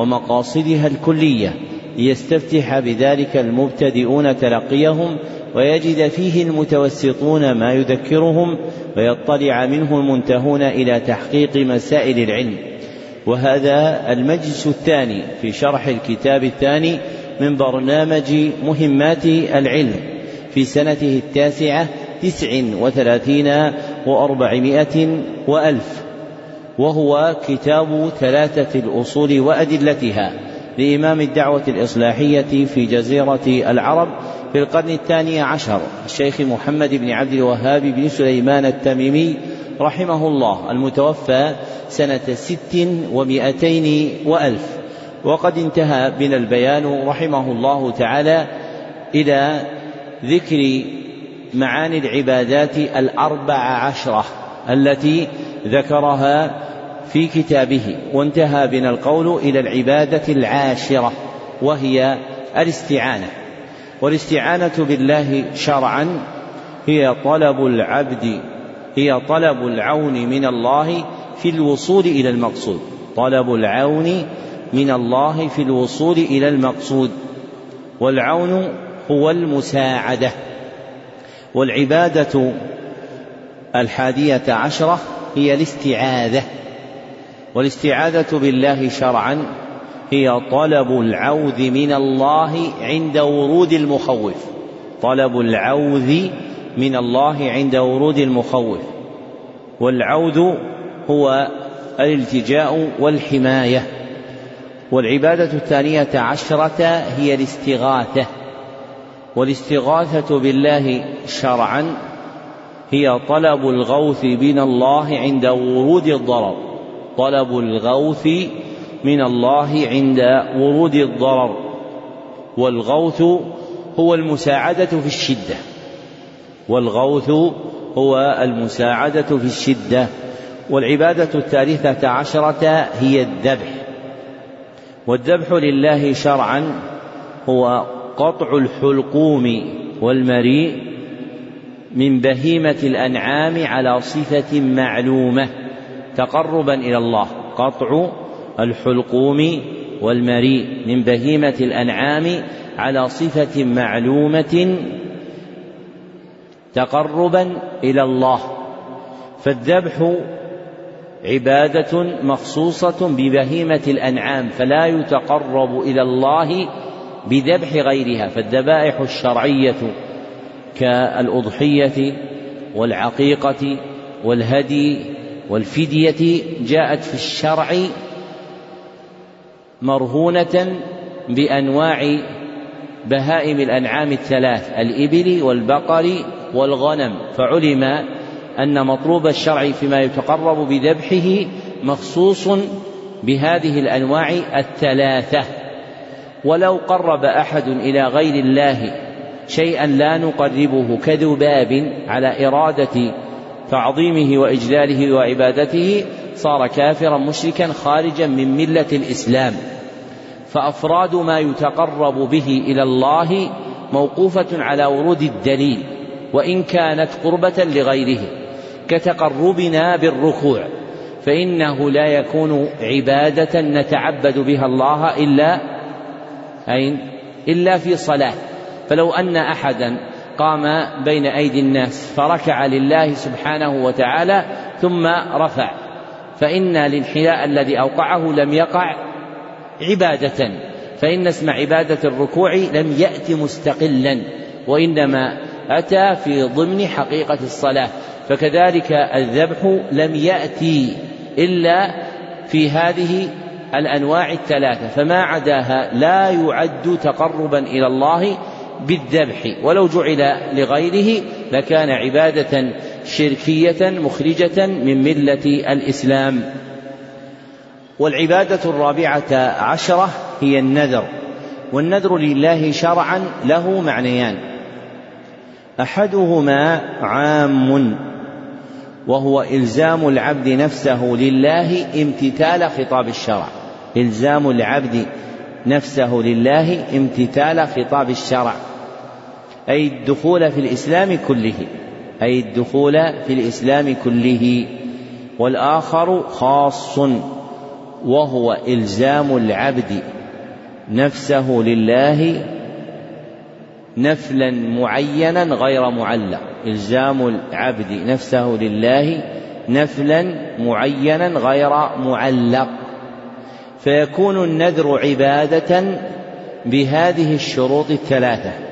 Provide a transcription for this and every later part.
ومقاصدها الكلية ليستفتح بذلك المبتدئون تلقيهم ويجد فيه المتوسطون ما يذكرهم ويطلع منه المنتهون إلى تحقيق مسائل العلم. وهذا المجلس الثاني في شرح الكتاب الثاني من برنامج مهمات العلم في سنته التاسعة تسع وثلاثين وأربعمائة وألف. وهو كتاب ثلاثة الأصول وأدلتها لإمام الدعوة الإصلاحية في جزيرة العرب في القرن الثاني عشر الشيخ محمد بن عبد الوهاب بن سليمان التميمي رحمه الله المتوفى سنة ست ومائتين وألف. وقد انتهى بنا البيان رحمه الله تعالى إلى ذكر معاني العبادات الأربع عشرة التي ذكرها في كتابه وانتهى بنا القول إلى العبادة العاشرة وهي الاستعانة. والاستعانة بالله شرعا هي طلب العبد هي طلب العون من الله في الوصول إلى المقصود. طلب العون من الله في الوصول إلى المقصود. والعون هو المساعدة. والعبادة الحادية عشرة هي الاستعاذة. والاستعاذة بالله شرعا هي طلب العوذ من الله عند ورود المخوف. طلب العوذ من الله عند ورود المخوف. والعوذ هو الالتجاء والحماية. والعبادة الثانية عشرة هي الاستغاثة. والاستغاثة بالله شرعا هي طلب الغوث من الله عند ورود الضرر. طلب الغوث من الله عند ورود الضرر والغوث هو المساعدة في الشدة والغوث هو المساعدة في الشدة والعبادة الثالثة عشرة هي الذبح والذبح لله شرعا هو قطع الحلقوم والمريء من بهيمة الأنعام على صفة معلومة. تقربا إلى الله. قطع الحلقوم والمريء من بهيمة الأنعام على صفة معلومة تقربا إلى الله. فالذبح عبادة مخصوصة ببهيمة الأنعام فلا يتقرب إلى الله بذبح غيرها. فالذبائح الشرعية كالأضحية والعقيقة والهدي والفدية جاءت في الشرع مرهونة بأنواع بهائم الأنعام الثلاث الإبل والبقر والغنم. فعلم أن مطلوب الشرع فيما يتقرب بذبحه مخصوص بهذه الأنواع الثلاثة. ولو قرب أحد إلى غير الله شيئا لا نقربه كذباب على إرادة تعظيمه وإجلاله وعبادته صار كافرا مشركا خارجا من ملة الإسلام. فأفراد ما يتقرب به إلى الله موقوفة على ورود الدليل وإن كانت قربة لغيره كتقربنا بالركوع. فإنه لا يكون عبادة نتعبد بها الله إلا أين؟ إلا في صلاة. فلو أن أحدا قام بين أيدي الناس فركع لله سبحانه وتعالى ثم رفع. فإن الانحناء الذي أوقعه لم يقع عبادة. فإن اسم عبادة الركوع لم يأت مستقلا وإنما أتى في ضمن حقيقة الصلاة. فكذلك الذبح لم يأتي إلا في هذه الأنواع الثلاثة. فما عداها لا يعد تقربا إلى الله بالذبح. ولو جعل لغيره لكان عبادة شركية مخرجة من ملة الإسلام. والعبادة الرابعة عشرة هي النذر. والنذر لله شرعا له معنيان. أحدهما عام وهو إلزام العبد نفسه لله امتثال خطاب الشرع. إلزام العبد نفسه لله امتثال خطاب الشرع. أي الدخول في الإسلام كله أي الدخول في الإسلام كله. والآخر خاص وهو إلزام العبد نفسه لله نفلا معينا غير معلق. إلزام العبد نفسه لله نفلا معينا غير معلق. فيكون النذر عبادة بهذه الشروط الثلاثة.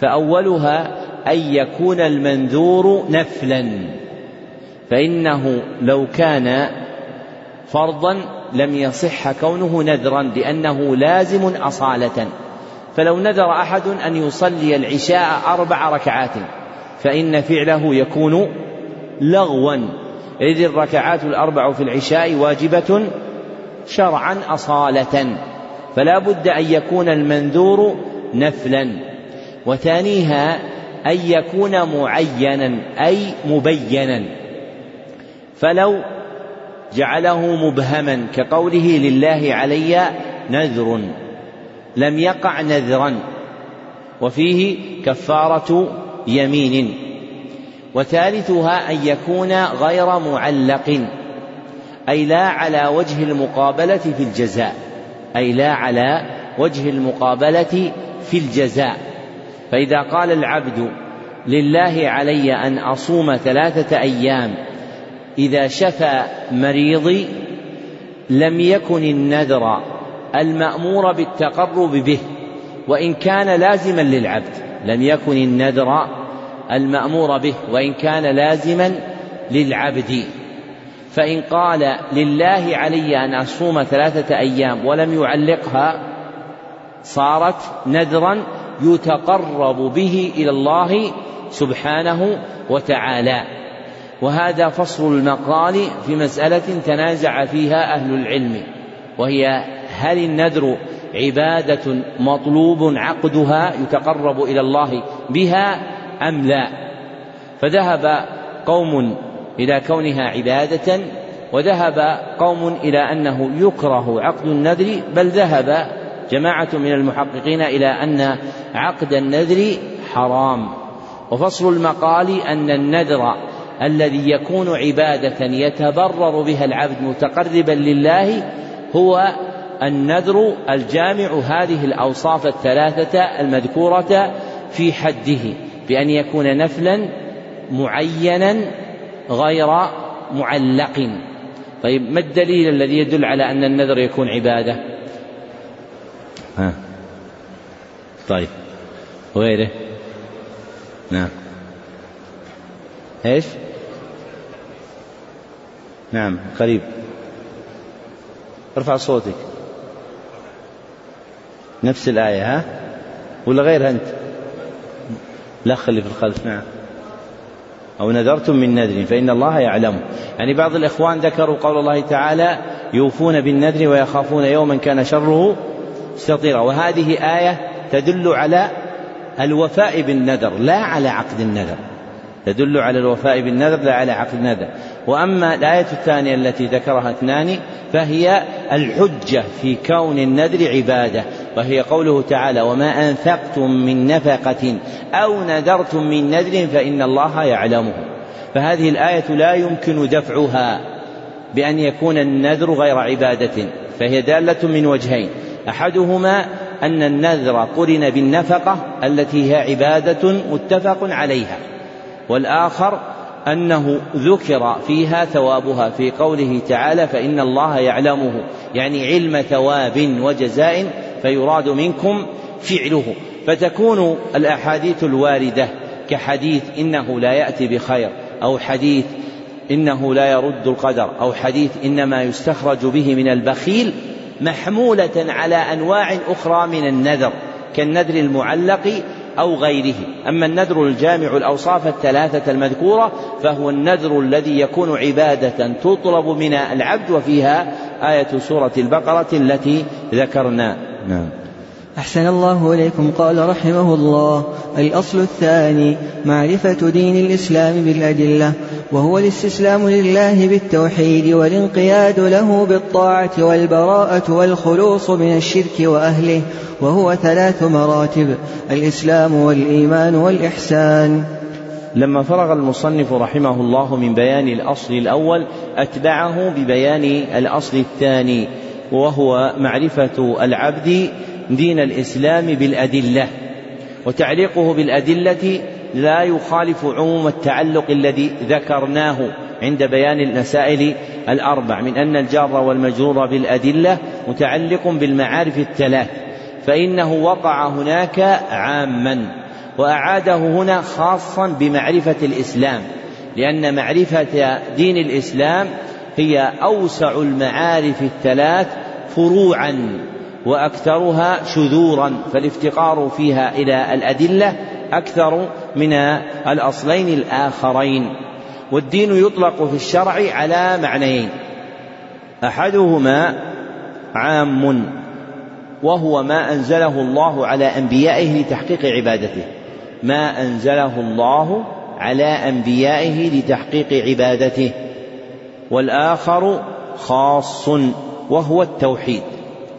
فأولها أن يكون المنذور نفلا. فإنه لو كان فرضا لم يصح كونه نذرا لأنه لازم أصالة. فلو نذر أحد أن يصلي العشاء أربع ركعات فإن فعله يكون لغوا. إذ الركعات الأربع في العشاء واجبة شرعا أصالة. فلا بد أن يكون المنذور نفلا. وثانيها أن يكون معينا أي مبينا. فلو جعله مبهما كقوله لله علي نذر لم يقع نذرا وفيه كفارة يمين. وثالثها أن يكون غير معلق أي لا على وجه المقابلة في الجزاء أي لا على وجه المقابلة في الجزاء. فإذا قال العبد لله علي أن أصوم ثلاثة أيام إذا شفى مريضي لم يكن النذر المأمور بالتقرب به وإن كان لازما للعبد لم يكن النذر المأمور به وإن كان لازما للعبد. فإن قال لله علي أن أصوم ثلاثة أيام ولم يعلقها صارت نذرا يتقرب به إلى الله سبحانه وتعالى. وهذا فصل المقال في مسألة تنازع فيها أهل العلم وهي هل النذر عبادة مطلوب عقدها يتقرب إلى الله بها أم لا؟ فذهب قوم إلى كونها عبادة وذهب قوم إلى أنه يكره عقد النذر بل ذهب جماعة من المحققين إلى أن عقد النذر حرام. وفصل المقال أن النذر الذي يكون عبادة يتبرر بها العبد متقربا لله هو النذر الجامع هذه الأوصاف الثلاثة المذكورة في حده بأن يكون نفلا معينا غير معلق. طيب ما الدليل الذي يدل على أن النذر يكون عبادة؟ ها. طيب. وغيره نعم. إيش؟ نعم قريب. ارفع صوتك. نفس الآية ها؟ ولا غيرها أنت؟ لا خلي في الخلف. نعم. أو نذرتم من نذر فإن الله يعلم. يعني بعض الإخوان ذكروا قول الله تعالى يوفون بالنذر ويخافون يوما كان شره. مستطيرا وهذه آية تدل على الوفاء بالنذر لا على عقد النذر. تدل على الوفاء بالنذر لا على عقد النذر. وأما الآية الثانية التي ذكرها اثنان فهي الحجة في كون النذر عبادة. وهي قوله تعالى وما أنفقتم من نفقة أو نذرتم من نذر فإن الله يعلمه. فهذه الآية لا يمكن دفعها بأن يكون النذر غير عبادة فهي دالة من وجهين. أحدهما أن النذر قرن بالنفقة التي هي عبادة متفق عليها والآخر أنه ذكر فيها ثوابها في قوله تعالى فإن الله يعلمه يعني علم ثواب وجزاء فيراد منكم فعله. فتكون الأحاديث الواردة كحديث إنه لا يأتي بخير أو حديث إنه لا يرد القدر أو حديث إنما يستخرج به من البخيل محمولة على أنواع أخرى من النذر كالنذر المعلق أو غيره. أما النذر الجامع الأوصاف الثلاثة المذكورة فهو النذر الذي يكون عبادة تطلب من العبد وفيها آية سورة البقرة التي ذكرنا. نعم. أحسن الله إليكم. قال رحمه الله الأصل الثاني معرفة دين الإسلام بالأدلة وهو الاستسلام لله بالتوحيد والانقياد له بالطاعة والبراءة والخلوص من الشرك وأهله وهو ثلاث مراتب الإسلام والإيمان والإحسان. لما فرغ المصنف رحمه الله من بيان الأصل الأول أتبعه ببيان الأصل الثاني وهو معرفة العبد دين الإسلام بالأدلة وتعليقه بالأدلة لا يخالف عموم التعلق الذي ذكرناه عند بيان المسائل الأربع من أن الجار والمجرور بالأدلة متعلق بالمعارف الثلاث فإنه وقع هناك عاما وأعاده هنا خاصا بمعرفة الإسلام لأن معرفة دين الإسلام هي أوسع المعارف الثلاث فروعا. وأكثرها شذورا فالافتقار فيها إلى الأدلة أكثر من الأصلين الآخرين. والدين يطلق في الشرع على معنيين. أحدهما عام وهو ما أنزله الله على أنبيائه لتحقيق عبادته. ما أنزله الله على أنبيائه لتحقيق عبادته. والآخر خاص وهو التوحيد.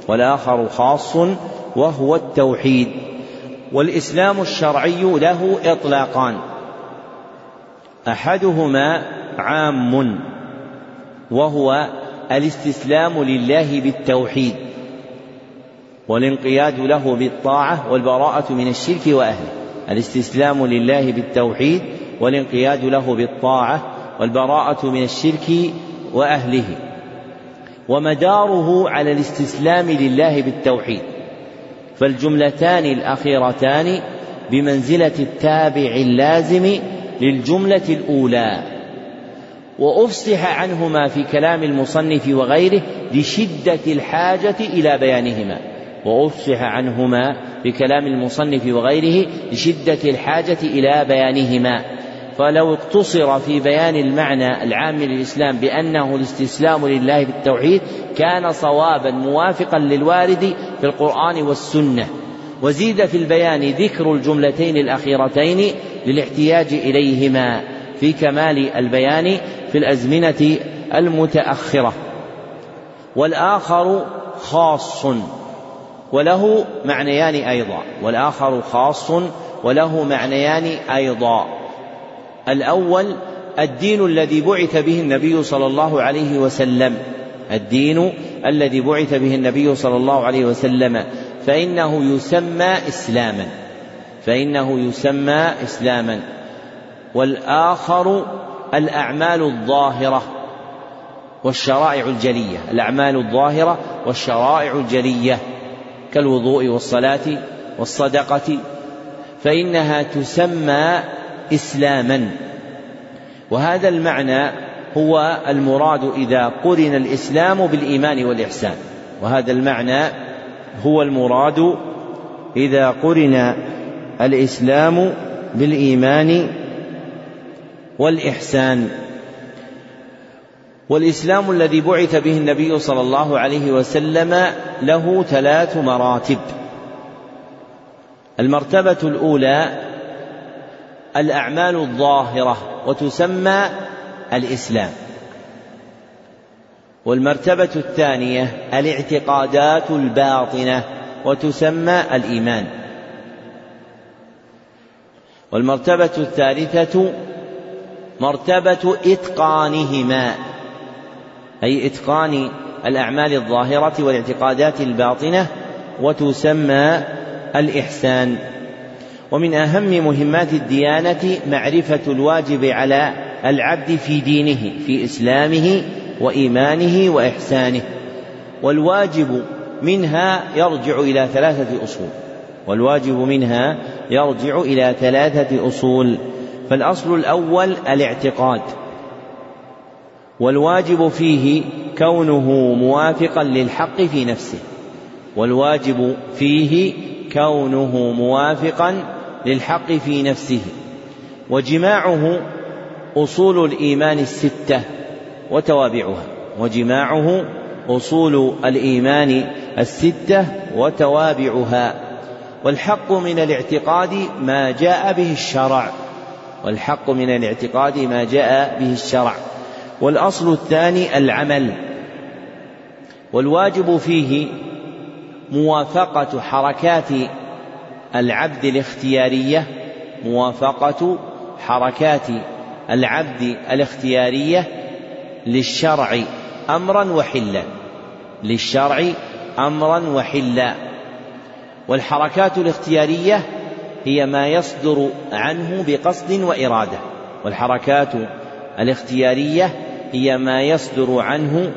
والآخر خاص وهو التوحيد. والإسلام الشرعي له إطلاقان. أحدهما عام وهو الاستسلام لله بالتوحيد والانقياد له بالطاعة والبراءة من الشرك وأهله. الاستسلام لله بالتوحيد والانقياد له بالطاعة والبراءة من الشرك وأهله. ومداره على الاستسلام لله بالتوحيد. فالجملتان الأخيرتان بمنزلة التابع اللازم للجملة الأولى. وأفصح عنهما في كلام المصنف وغيره لشدة الحاجة إلى بيانهما. وأفصح عنهما في كلام المصنف وغيره لشدة الحاجة إلى بيانهما. فلو اقتصر في بيان المعنى العام للإسلام بأنه الاستسلام لله بالتوحيد كان صوابا موافقا للوارد في القرآن والسنة. وزيد في البيان ذكر الجملتين الأخيرتين للاحتياج إليهما في كمال البيان في الأزمنة المتأخرة. والآخر خاص وله معنيان أيضا. والآخر خاص وله معنيان أيضا. الأول الدين الذي بعث به النبي صلى الله عليه وسلم. الدين الذي بعث به النبي صلى الله عليه وسلم. فإنه يسمى إسلاما. فإنه يسمى إسلاما. والآخر الأعمال الظاهرة والشرائع الجلية. الأعمال الظاهرة والشرائع الجلية. كالوضوء والصلاة والصدقة. فإنها تسمى إسلاما. وهذا المعنى هو المراد إذا قرن الإسلام بالإيمان والإحسان. وهذا المعنى هو المراد إذا قرن الإسلام بالإيمان والإحسان. والإسلام الذي بعث به النبي صلى الله عليه وسلم له ثلاث مراتب. المرتبة الأولى الأعمال الظاهرة وتسمى الإسلام. والمرتبة الثانية الاعتقادات الباطنة وتسمى الإيمان. والمرتبة الثالثة مرتبة إتقانهما أي إتقان الأعمال الظاهرة والاعتقادات الباطنة وتسمى الإحسان. ومن أهم مهمات الديانة معرفة الواجب على العبد في دينه في إسلامه وإيمانه وإحسانه. والواجب منها يرجع إلى ثلاثة أصول. والواجب منها يرجع إلى ثلاثة أصول. فالأصل الأول الاعتقاد. والواجب فيه كونه موافقا للحق في نفسه. والواجب فيه كونه موافقا للحق في نفسه. وجماعه أصول الإيمان الستة وتوابعها. وجماعه أصول الإيمان الستة وتوابعها. والحق من الاعتقاد ما جاء به الشرع. والحق من الاعتقاد ما جاء به الشرع. والأصل الثاني العمل. والواجب فيه موافقة حركات العبد الاختيارية موافقة حركات العبد الاختيارية للشرع أمرا وحلا. للشرع أمرا وحلا. والحركات الاختيارية هي ما يصدر عنه بقصد وإرادة. والحركات الاختيارية هي ما يصدر عنه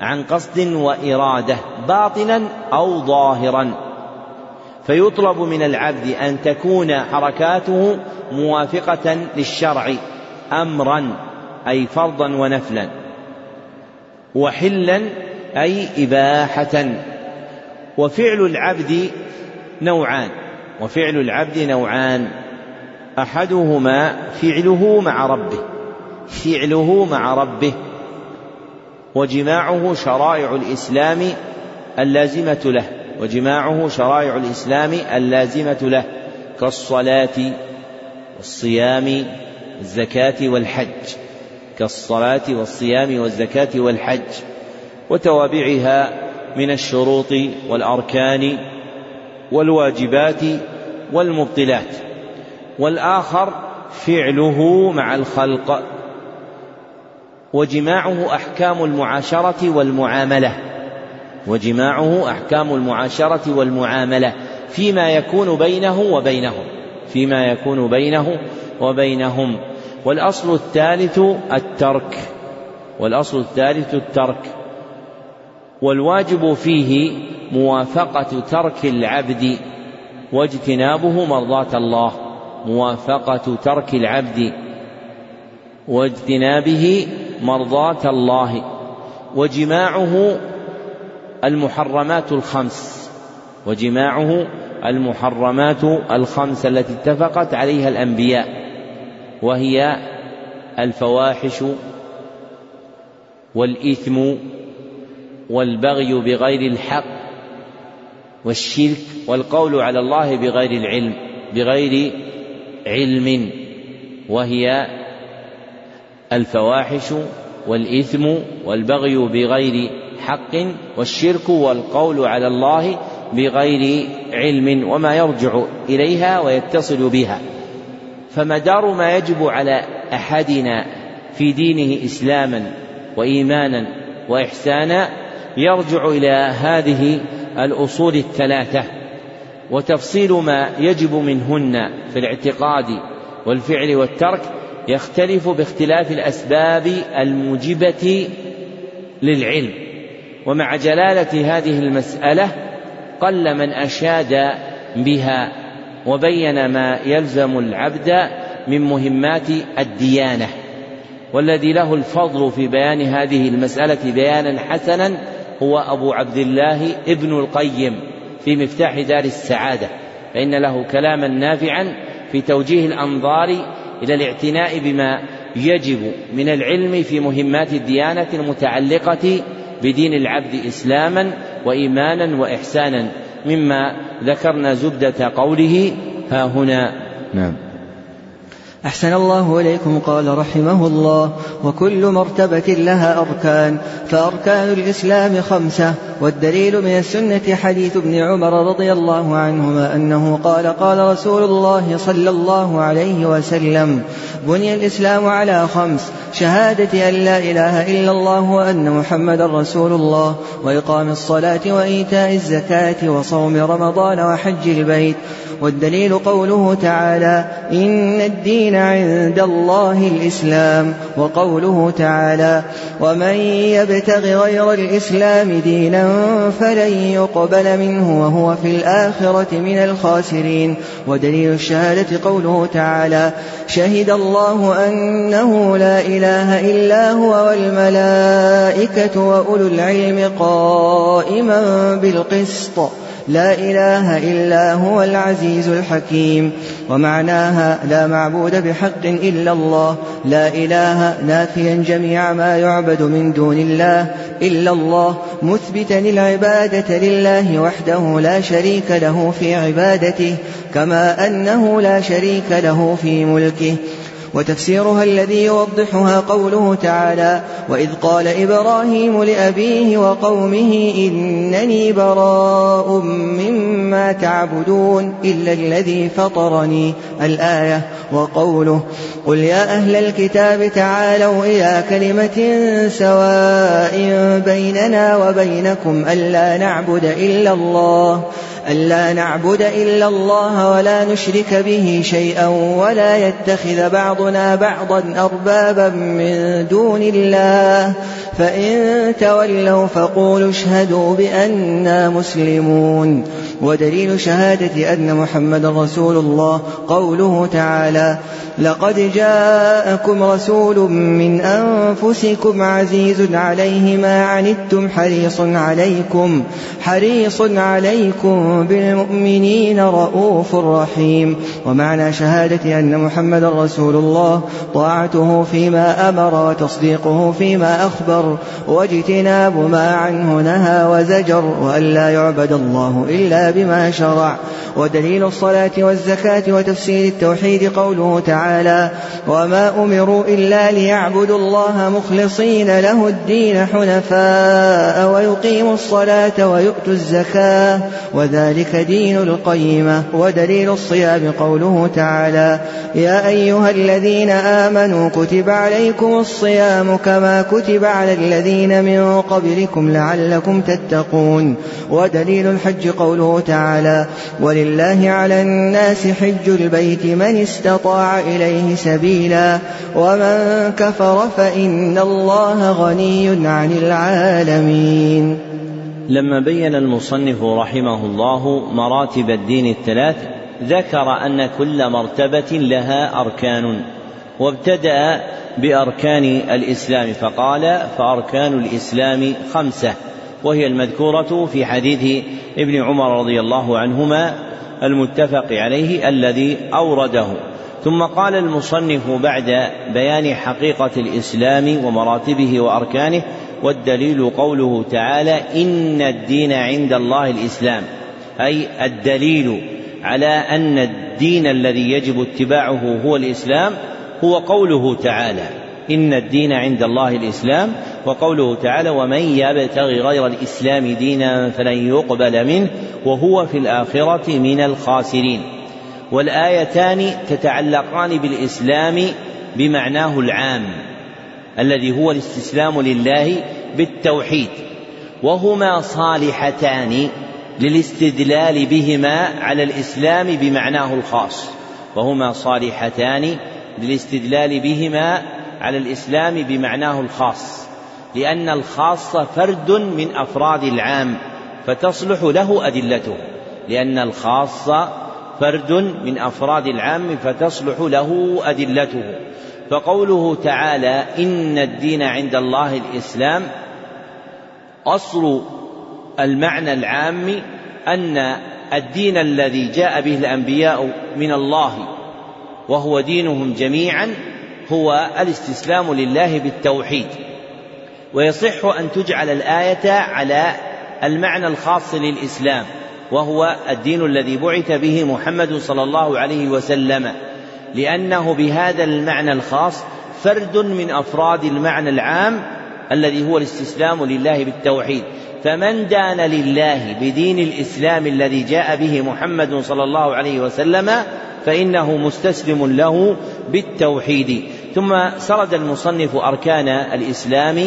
عن قصد وإرادة باطنا أو ظاهرا. فيطلب من العبد أن تكون حركاته موافقة للشرع أمرا أي فرضا ونفلا. وحلا أي إباحة. وفعل العبد نوعان. وفعل العبد نوعان. أحدهما فعله مع ربه. فعله مع ربه. وجماعه شرائع الإسلام اللازمة له. وجماعه شرائع الإسلام اللازمة له كالصلاة والصيام الزكاه والحج كالصلاة والصيام والزكاة والحج وتوابعها من الشروط والأركان والواجبات والمبطلات. والآخر فعله مع الخلق وجماعه أحكام المعاشرة والمعاملة. وجماعه أحكام المعاشرة والمعاملة فيما يكون بينه وبينهم فيما يكون بينه وبينهم. والأصل الثالث الترك والأصل الثالث الترك. والواجب فيه موافقة ترك العبد واجتنابه مرضاة الله موافقة ترك العبد واجتنابه مرضاة الله. وجماعه المحرمات الخمس وجماعه المحرمات الخمس التي اتفقت عليها الأنبياء وهي الفواحش والإثم والبغي بغير الحق والشرك والقول على الله بغير العلم بغير علم وهي الفواحش والإثم والبغي بغير حق والشرك والقول على الله بغير علم وما يرجع إليها ويتصل بها. فمدار ما يجب على أحدنا في دينه إسلاما وإيمانا وإحسانا يرجع إلى هذه الأصول الثلاثة وتفصيل ما يجب منهن في الاعتقاد والفعل والترك يختلف باختلاف الأسباب الموجبة للعلم. ومع جلالة هذه المسألة قل من أشاد بها وبين ما يلزم العبد من مهمات الديانة والذي له الفضل في بيان هذه المسألة بيانا حسنا هو أبو عبد الله ابن القيم في مفتاح دار السعادة. فإن له كلاما نافعا في توجيه الأنظار إلى الاعتناء بما يجب من العلم في مهمات الديانة المتعلقة بدين العبد إسلاما وإيمانا وإحسانا مما ذكرنا زبدة قوله ها هنا. نعم. أحسن الله إليكم قال رحمه الله. وكل مرتبة لها أركان. فأركان الإسلام خمسة. والدليل من السنة حديث ابن عمر رضي الله عنهما أنه قال قال رسول الله صلى الله عليه وسلم بني الإسلام على خمس شهادة أن لا إله إلا الله وأن محمدا رسول الله وإقام الصلاة وإيتاء الزكاة وصوم رمضان وحج البيت. والدليل قوله تعالى إن الدين عند الله الإسلام وقوله تعالى ومن يبتغ غير الإسلام دينا فلن يقبل منه وهو في الآخرة من الخاسرين ودليل الشهادة قوله تعالى شهد الله أنه لا إله إلا هو والملائكة وأولو العلم قائما بالقسط لا إله إلا هو العزيز الحكيم. ومعناها لا معبود بحق إلا الله. لا إله نافيا جميع ما يعبد من دون الله إلا الله. مثبتا العبادة لله وحده لا شريك له في عبادته كما أنه لا شريك له في ملكه. وتفسيرها الذي يوضحها قوله تعالى وإذ قال إبراهيم لأبيه وقومه إنني براء مما تعبدون إلا الذي فطرني الآية وقوله. قل يا أهل الكتاب تعالوا إلى كلمة سواء بيننا وبينكم ألا نعبد إلا الله ألا نعبد إلا الله ولا نشرك به شيئا ولا يتخذ بعضنا بعضا أربابا من دون الله. فإن تولوا فقولوا اشهدوا بأننا مسلمون. ودليل شهادة أن محمد رسول الله قوله تعالى لقد جاءكم رسول من أنفسكم عزيز عليه ما عنتم حريص عليكم حريص عليكم بالمؤمنين رؤوف رحيم. ومعنى شهادة أن محمد رسول الله طاعته فيما أمر وتصديقه فيما أخبر واجتناب ما عنه نهى وزجر وأن لا يعبد الله إلا بما شرع. ودليل الصلاة والزكاة وتفسير التوحيد قوله تعالى وما أمروا إلا ليعبدوا الله مخلصين له الدين حنفاء ويقيموا الصلاة ويؤتوا الزكاة وذلك دين القيمة ودليل الصيام قوله تعالى يا أيها الذين آمنوا كتب عليكم الصيام كما كتب على الذين من قبلكم لعلكم تتقون ودليل الحج قوله تعالى ولله على الناس حج البيت من استطاع إليه سبيلا ومن كفر فإن الله غني عن العالمين لما بين المصنف رحمه الله مراتب الدين الثلاث ذكر أن كل مرتبة لها أركان وابتدأ بأركان الإسلام فقال فأركان الإسلام خمسة وهي المذكورة في حديث ابن عمر رضي الله عنهما المتفق عليه الذي أورده. ثم قال المصنف بعد بيان حقيقة الإسلام ومراتبه وأركانه والدليل قوله تعالى إن الدين عند الله الإسلام. أي الدليل على أن الدين الذي يجب اتباعه هو الإسلام هو قوله تعالى إن الدين عند الله الإسلام وقوله تعالى ومن يبتغي غير الإسلام دينا فلن يقبل منه وهو في الآخرة من الخاسرين. والآيتان تتعلقان بالإسلام بمعناه العام. الذي هو الاستسلام لله بالتوحيد. وهما صالحتان للاستدلال بهما على الإسلام بمعناه الخاص. وهما صالحتان للاستدلال بهما على الإسلام بمعناه الخاص. لأن الخاص فرد من أفراد العام فتصلح له أدلته. لأن الخاص فرد من أفراد العام فتصلح له أدلته. فقوله تعالى إن الدين عند الله الإسلام أصل المعنى العام أن الدين الذي جاء به الأنبياء من الله وهو دينهم جميعا هو الاستسلام لله بالتوحيد. ويصح أن تجعل الآية على المعنى الخاص للإسلام وهو الدين الذي بعث به محمد صلى الله عليه وسلم. لأنه بهذا المعنى الخاص فرد من أفراد المعنى العام الذي هو الاستسلام لله بالتوحيد. فمن دان لله بدين الإسلام الذي جاء به محمد صلى الله عليه وسلم فإنه مستسلم له بالتوحيد. ثم سرد المصنف أركان الإسلام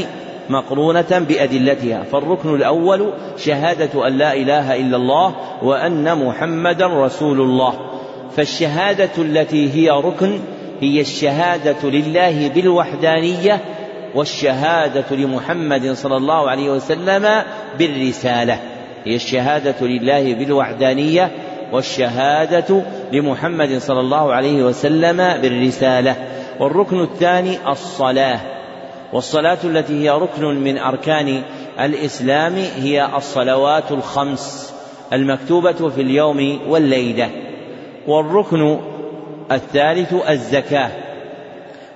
مقرونة بأدلتها. فالركن الأول شهادة أن لا إله إلا الله وأن محمدا رسول الله. فالشهادة التي هي ركن هي الشهادة لله بالوحدانية والشهادة لمحمد صلى الله عليه وسلم بالرسالة. هي الشهادة لله بالوحدانية والشهادة لمحمد صلى الله عليه وسلم بالرسالة. والركن الثاني الصلاة. والصلاة التي هي ركن من أركان الإسلام هي الصلوات الخمس المكتوبة في اليوم والليلة. والركن الثالث الزكاة.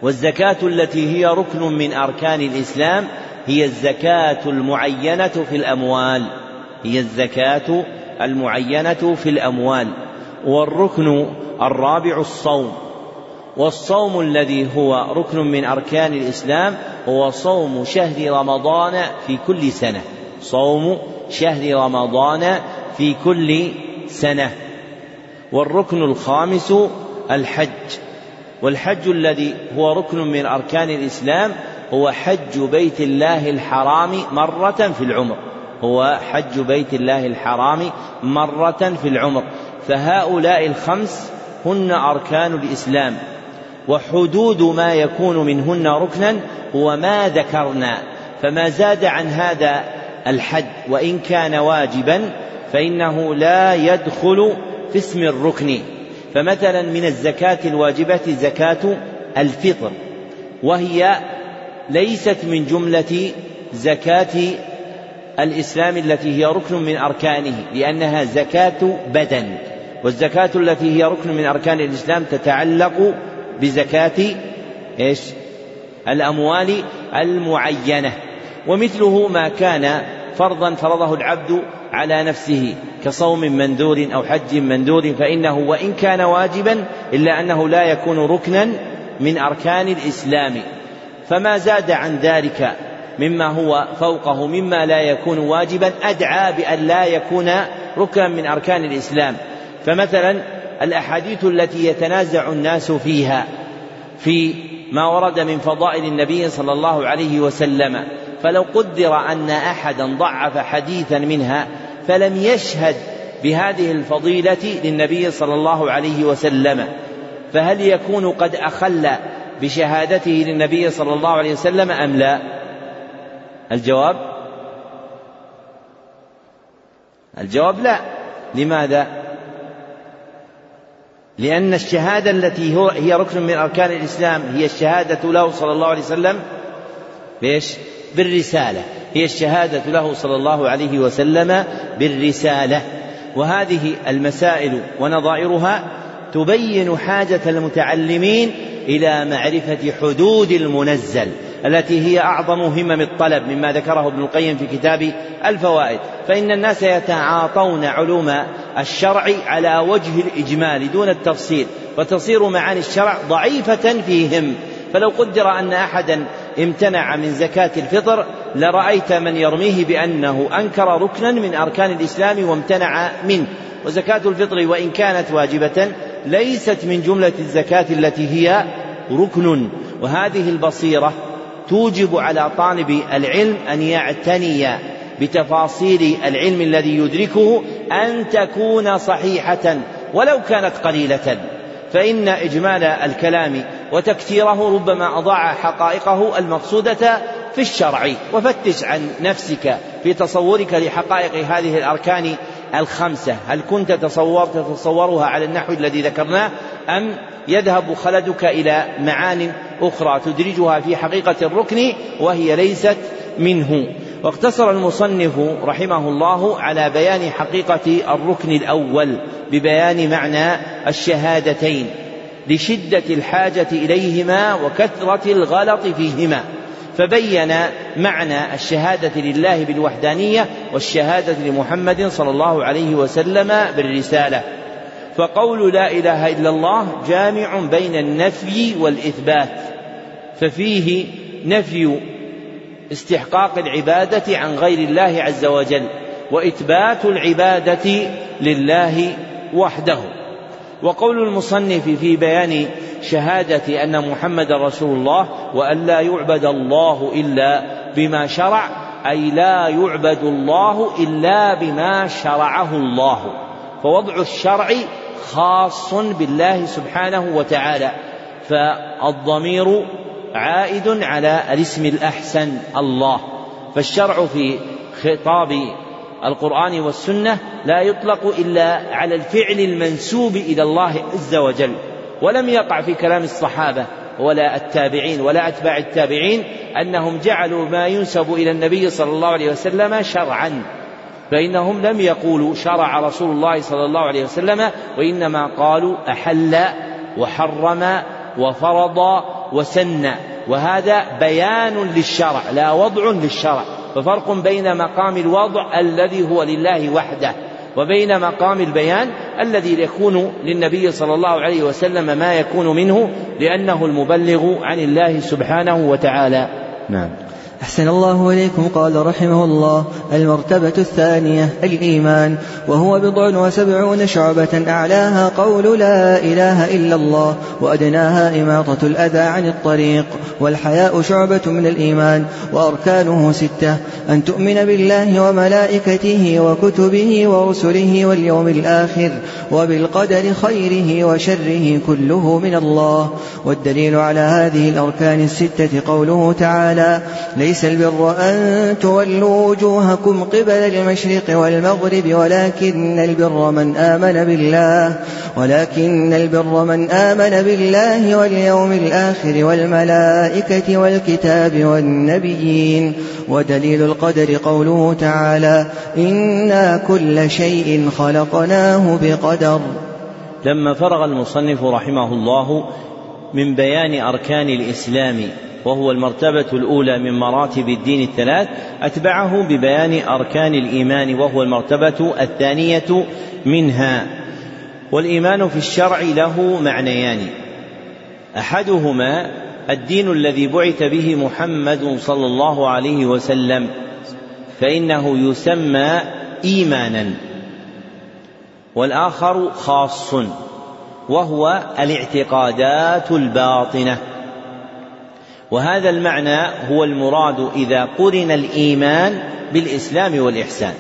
والزكاة التي هي ركن من أركان الإسلام هي الزكاة المعينة في الأموال. هي الزكاة المعينة في الأموال. والركن الرابع الصوم. والصوم الذي هو ركن من أركان الإسلام هو صوم شهر رمضان في كل سنة. صوم شهر رمضان في كل سنة. والركن الخامس الحج. والحج الذي هو ركن من أركان الإسلام هو حج بيت الله الحرام مرة في العمر. هو حج بيت الله الحرام مرة في العمر. فهؤلاء الخمس هن أركان الإسلام. وحدود ما يكون منهن ركنا هو ما ذكرنا. فما زاد عن هذا الحد وإن كان واجبا فإنه لا يدخل في اسم الركن. فمثلا من الزكاة الواجبة زكاة الفطر وهي ليست من جملة زكاة الإسلام التي هي ركن من أركانه لأنها زكاة بدن. والزكاة التي هي ركن من أركان الإسلام تتعلق بزكاة إيش؟ الأموال المعينة. ومثله ما كان فرضا فرضه العبد على نفسه كصوم منذور أو حج منذور فإنه وإن كان واجبا إلا أنه لا يكون ركنا من أركان الإسلام. فما زاد عن ذلك مما هو فوقه مما لا يكون واجبا أدعى بأن لا يكون ركنا من أركان الإسلام. فمثلا الأحاديث التي يتنازع الناس فيها في ما ورد من فضائل النبي صلى الله عليه وسلم. فلو قدر أن أحدا ضعف حديثا منها فلم يشهد بهذه الفضيلة للنبي صلى الله عليه وسلم فهل يكون قد أخل بشهادته للنبي صلى الله عليه وسلم أم لا؟ الجواب الجواب لا لماذا؟ لأن الشهادة التي هي ركن من أركان الإسلام هي الشهادة له صلى الله عليه وسلم بإيش؟ بالرسالة. هي الشهادة له صلى الله عليه وسلم بالرسالة. وهذه المسائل ونظائرها تبين حاجة المتعلمين إلى معرفة حدود المنزل التي هي أعظم همم الطلب مما ذكره ابن القيم في كتاب الفوائد. فإن الناس يتعاطون علوم الشرع على وجه الإجمال دون التفصيل وتصير معاني الشرع ضعيفة فيهم. فلو قدر أن أحدا امتنع من زكاة الفطر لرأيت من يرميه بأنه أنكر ركنا من أركان الإسلام وامتنع منه. وزكاة الفطر وإن كانت واجبة ليست من جملة الزكاة التي هي ركن. وهذه البصيرة توجب على طالب العلم أن يعتني بتفاصيل العلم الذي يدركه أن تكون صحيحة ولو كانت قليلة. فإن إجمال الكلام وتكثيره ربما أضاع حقائقه المقصودة في الشرع. وفتش عن نفسك في تصورك لحقائق هذه الأركان الخمسة. هل كنت تصورت تتصورها على النحو الذي ذكرناه أم يذهب خلدك إلى معان أخرى تدرجها في حقيقة الركن وهي ليست منه؟ واقتصر المصنف رحمه الله على بيان حقيقة الركن الأول ببيان معنى الشهادتين. لشدة الحاجة إليهما وكثرة الغلط فيهما. فبين معنى الشهادة لله بالوحدانية والشهادة لمحمد صلى الله عليه وسلم بالرسالة. فقول لا إله إلا الله جامع بين النفي والإثبات. ففيه نفي استحقاق العبادة عن غير الله عز وجل وإثبات العبادة لله وحده. وقول المصنف في بيان شهادة أن محمد رسول الله وأن لا يعبد الله إلا بما شرع أي لا يعبد الله إلا بما شرعه الله. فوضع الشرع خاص بالله سبحانه وتعالى فالضمير عائد على الاسم الأحسن الله. فالشرع في خطاب القرآن والسنة لا يطلق إلا على الفعل المنسوب إلى الله عز وجل ولم يقع في كلام الصحابة ولا التابعين ولا أتباع التابعين أنهم جعلوا ما ينسب إلى النبي صلى الله عليه وسلم شرعا فإنهم لم يقولوا شرع رسول الله صلى الله عليه وسلم وإنما قالوا أحل وحرم وفرض وسن وهذا بيان للشرع لا وضع للشرع. ففرق بين مقام الوضع الذي هو لله وحده وبين مقام البيان الذي يكون للنبي صلى الله عليه وسلم ما يكون منه لأنه المبلغ عن الله سبحانه وتعالى. نعم. أحسن الله إليكم قال رحمه الله المرتبة الثانية الإيمان وهو بضع وسبعون شعبة أعلاها قول لا إله إلا الله وأدناها إماطة الأذى عن الطريق والحياء شعبة من الإيمان وأركانه ستة أن تؤمن بالله وملائكته وكتبه ورسله واليوم الآخر وبالقدر خيره وشره كله من الله والدليل على هذه الأركان الستة قوله تعالى ليس البر أن تولوا وجوهكم قبل المشرق والمغرب ولكن البر من آمن بالله ولكن البر من آمن بالله واليوم الآخر والملائكة والكتاب والنبيين. ودليل القدر قوله تعالى إنا كل شيء خلقناه بقدر. لما فرغ المصنف رحمه الله من بيان أركان الإسلام وهو المرتبة الأولى من مراتب الدين الثلاث أتبعه ببيان أركان الإيمان وهو المرتبة الثانية منها. والإيمان في الشرع له معنيان. أحدهما الدين الذي بعث به محمد صلى الله عليه وسلم فإنه يسمى إيمانا. والآخر خاص وهو الاعتقادات الباطنة. وهذا المعنى هو المراد إذا قرن الإيمان بالإسلام والإحسان.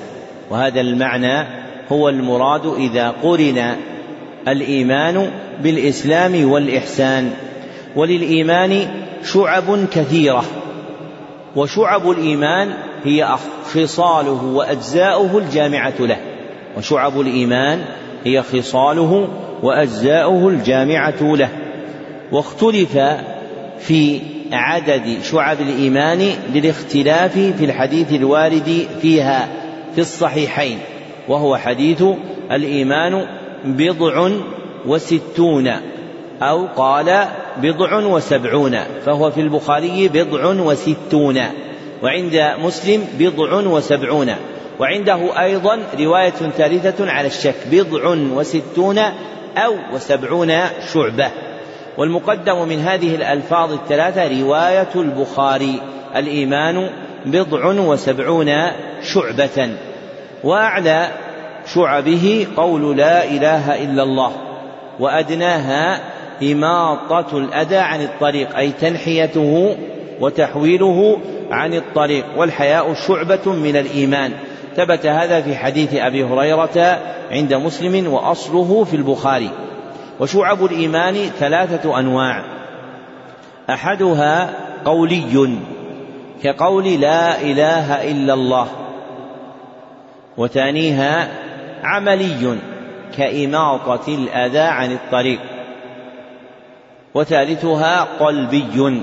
وهذا المعنى هو المراد إذا قرن الإيمان بالإسلام والإحسان. وللإيمان شعب كثيرة وشعب الإيمان هي خصاله وأجزاؤه الجامعة له. وشعب الإيمان هي خصاله وأجزاؤه الجامعة له. واختلف في عدد شعب الإيمان للاختلاف في الحديث الوارد فيها في الصحيحين وهو حديث الإيمان بضع وستون أو قال بضع وسبعون فهو في البخاري بضع وستون وعند مسلم بضع وسبعون وعنده أيضا رواية ثالثة على الشك بضع وستون أو وسبعون شعبة. والمقدم من هذه الألفاظ الثلاثة رواية البخاري الإيمان بضع وسبعون شعبة. وأعلى شعبه قول لا إله إلا الله وأدناها إماطة الأذى عن الطريق أي تنحيته وتحويله عن الطريق. والحياء شعبة من الإيمان. ثبت هذا في حديث أبي هريرة عند مسلم وأصله في البخاري. وشعب الإيمان ثلاثة أنواع. أحدها قولي كقول لا إله إلا الله. وثانيها عملي كإماطة الأذى عن الطريق. وثالثها قلبي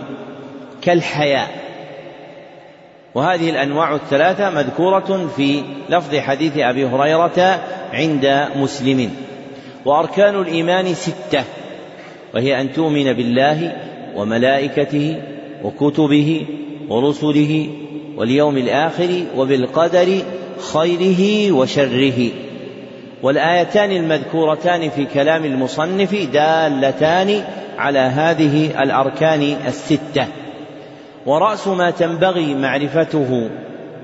كالحياء. وهذه الأنواع الثلاثة مذكورة في لفظ حديث أبي هريرة عند مسلم. وأركان الإيمان ستة وهي أن تؤمن بالله وملائكته وكتبه ورسله واليوم الآخر وبالقدر خيره وشره. والآيتان المذكورتان في كلام المصنف دالتان على هذه الأركان الستة. ورأس ما تنبغي معرفته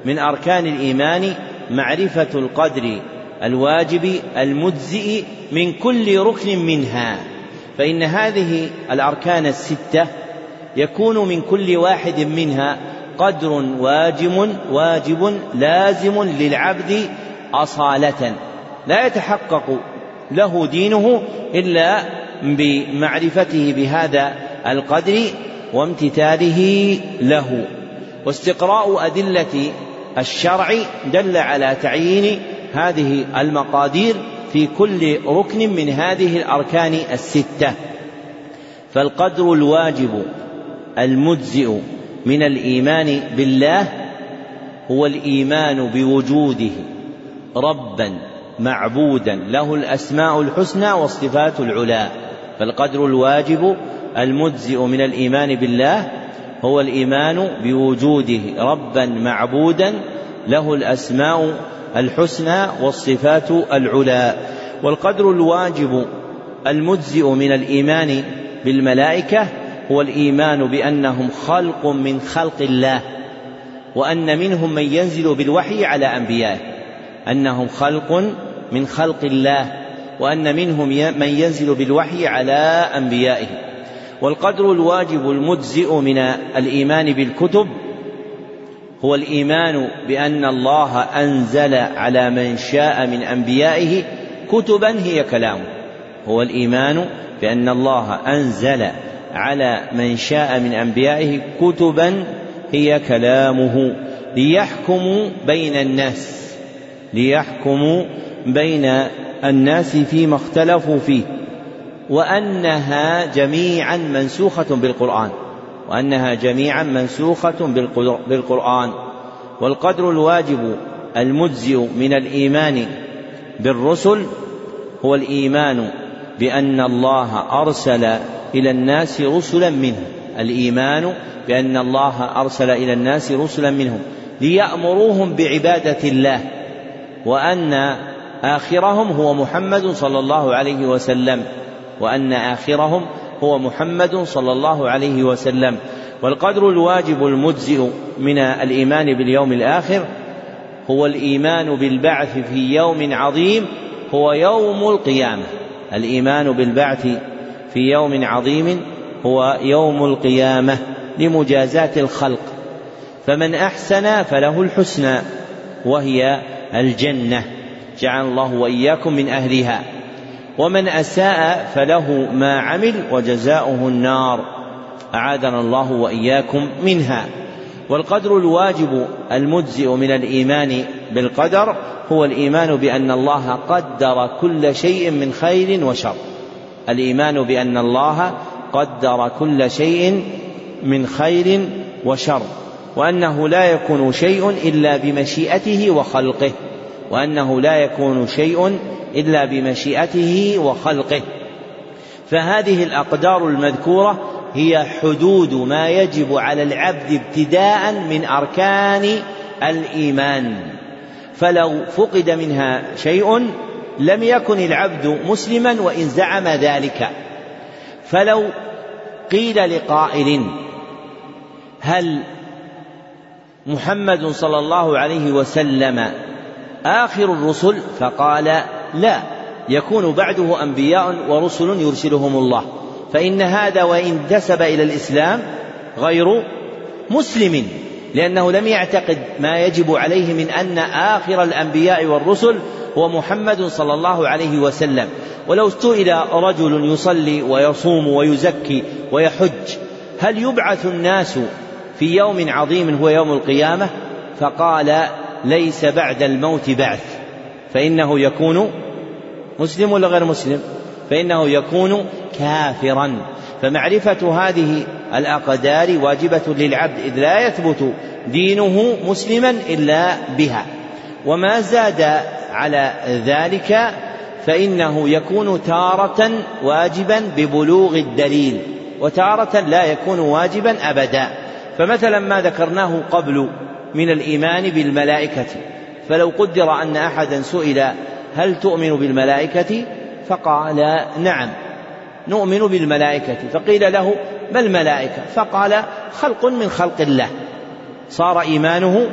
من أركان الإيمان معرفة القدر الواجب المجزئ من كل ركن منها. فإن هذه الأركان الستة يكون من كل واحد منها قدر واجب واجب لازم للعبد أصالة. لا يتحقق له دينه إلا بمعرفته بهذا القدر وامتثاله له. واستقراء أدلة الشرع دل على تعيين هذه المقادير في كل ركن من هذه الأركان الستة. فالقدر الواجب المجزئ من الإيمان بالله هو الإيمان بوجوده ربا معبودا له الأسماء الحسنى والصفات العلى. فالقدر الواجب المجزئ من الإيمان بالله هو الإيمان بوجوده ربا معبودا له الأسماء الحسنى والصفات العلى. والقدر الواجب المجزئ من الإيمان بالملائكة هو الإيمان بأنهم خلق من خلق الله وأن منهم من ينزل بالوحي على أنبيائه أنهم خلق من خلق الله وأن منهم من ينزل بالوحي على أنبيائه. والقدر الواجب المجزئ من الإيمان بالكتب هو الإيمان بأن الله أنزل على من شاء من أنبيائه كتبا هي كلامه. هو الإيمان بأن الله أنزل على من شاء من أنبيائه كتبا هي كلامه. ليحكموا بين الناس ليحكموا بين الناس فيما اختلفوا فيه وأنها جميعا منسوخة بالقرآن. وأنها جميعا منسوخة بالقرآن والقدر الواجب المجزئ من الإيمان بالرسل هو الإيمان بأن الله أرسل إلى الناس رسلا منهم الإيمان بأن الله أرسل إلى الناس رسلا منهم ليأمروهم بعبادة الله وأن آخرهم هو محمد صلى الله عليه وسلم وأن آخرهم هو محمد صلى الله عليه وسلم. والقدر الواجب المجزئ من الإيمان باليوم الآخر هو الإيمان بالبعث في يوم عظيم هو يوم القيامة. الإيمان بالبعث في يوم عظيم هو يوم القيامة لمجازاة الخلق. فمن أحسن فله الحسنى وهي الجنة. جعل الله وإياكم من أهلها. ومن أساء فله ما عمل وجزاؤه النار. أعاذنا الله وإياكم منها. والقدر الواجب المجزئ من الإيمان بالقدر هو الإيمان بأن الله قدر كل شيء من خير وشر. الإيمان بأن الله قدر كل شيء من خير وشر وأنه لا يكون شيء إلا بمشيئته وخلقه. وأنه لا يكون شيء إلا بمشيئته وخلقه. فهذه الأقدار المذكورة هي حدود ما يجب على العبد ابتداء من أركان الإيمان. فلو فقد منها شيء لم يكن العبد مسلما وإن زعم ذلك. فلو قيل لقائل هل محمد صلى الله عليه وسلم آخر الرسل فقال لا يكون بعده أنبياء ورسل يرسلهم الله. فإن هذا وإن انتسب إلى الإسلام غير مسلم لأنه لم يعتقد ما يجب عليه من أن آخر الأنبياء والرسل هو محمد صلى الله عليه وسلم. ولو سئل رجل يصلي ويصوم ويزكي ويحج هل يبعث الناس في يوم عظيم هو يوم القيامة؟ فقال ليس بعد الموت بعث. فإنه يكون مسلم ولا غير مسلم؟ فإنه يكون كافرا. فمعرفة هذه الأقدار واجبة للعبد إذ لا يثبت دينه مسلما إلا بها. وما زاد على ذلك فإنه يكون تارة واجبا ببلوغ الدليل وتارة لا يكون واجبا أبدا. فمثلا ما ذكرناه قبل من الإيمان بالملائكة. فلو قدر أن أحدا سئل هل تؤمن بالملائكة فقال نعم. نؤمن بالملائكة. فقيل له ما الملائكة؟ فقال خلق من خلق الله. صار إيمانه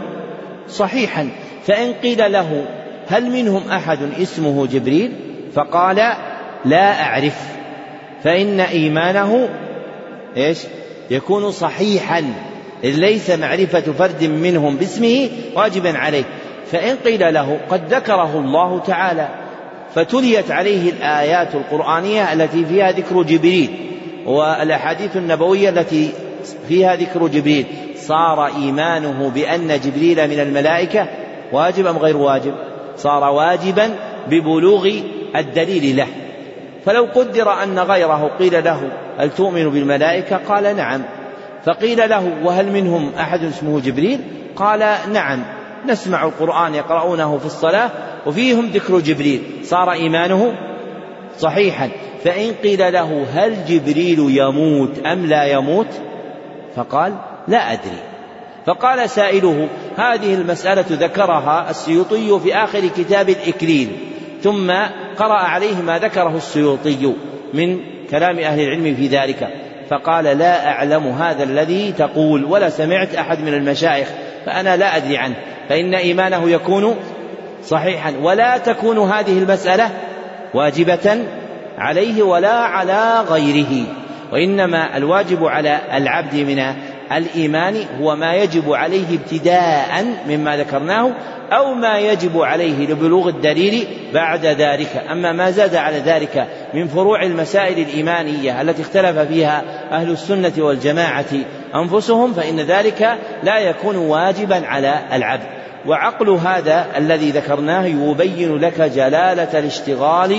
صحيحا. فإن قيل له هل منهم أحد اسمه جبريل؟ فقال لا أعرف. فإن إيمانه إيش؟ يكون صحيحا. ليس معرفة فرد منهم باسمه واجبا عليه. فإن قيل له قد ذكره الله تعالى فتليت عليه الآيات القرآنية التي فيها ذكر جبريل والأحاديث النبوية التي فيها ذكر جبريل. صار إيمانه بأن جبريل من الملائكة واجب أم غير واجب؟ صار واجبا ببلوغ الدليل له. فلو قدر أن غيره قيل له هل تؤمن بالملائكة؟ قال نعم. فقيل له وهل منهم أحد اسمه جبريل؟ قال نعم نسمع القرآن يقرؤونه في الصلاة وفيهم ذكر جبريل. صار إيمانه صحيحا. فإن قيل له هل جبريل يموت أم لا يموت؟ فقال لا أدري. فقال سائله هذه المسألة ذكرها السيوطي في آخر كتاب الإكليل. ثم قرأ عليه ما ذكره السيوطي من كلام أهل العلم في ذلك. فقال لا أعلم هذا الذي تقول ولا سمعت أحد من المشايخ فأنا لا أدري عنه. فإن إيمانه يكون صحيحا. ولا تكون هذه المسألة واجبة عليه ولا على غيره. وإنما الواجب على العبد من الإيمان هو ما يجب عليه ابتداء مما ذكرناه أو ما يجب عليه لبلوغ الدليل بعد ذلك. أما ما زاد على ذلك من فروع المسائل الإيمانية التي اختلف فيها أهل السنة والجماعة أنفسهم فإن ذلك لا يكون واجبا على العبد. وعقل هذا الذي ذكرناه يبين لك جلالة الاشتغال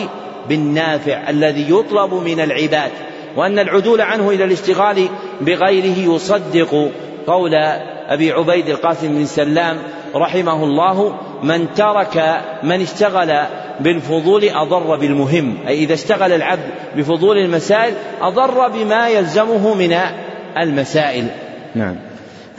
بالنافع الذي يطلب من العباد وأن العدول عنه إلى الاشتغال بغيره يصدق قول أبي عبيد القاسم بن سلام رحمه الله من ترك من اشتغل بالفضول أضر بالمهم. أي إذا اشتغل العبد بفضول المسائل أضر بما يلزمه من المسائل. نعم.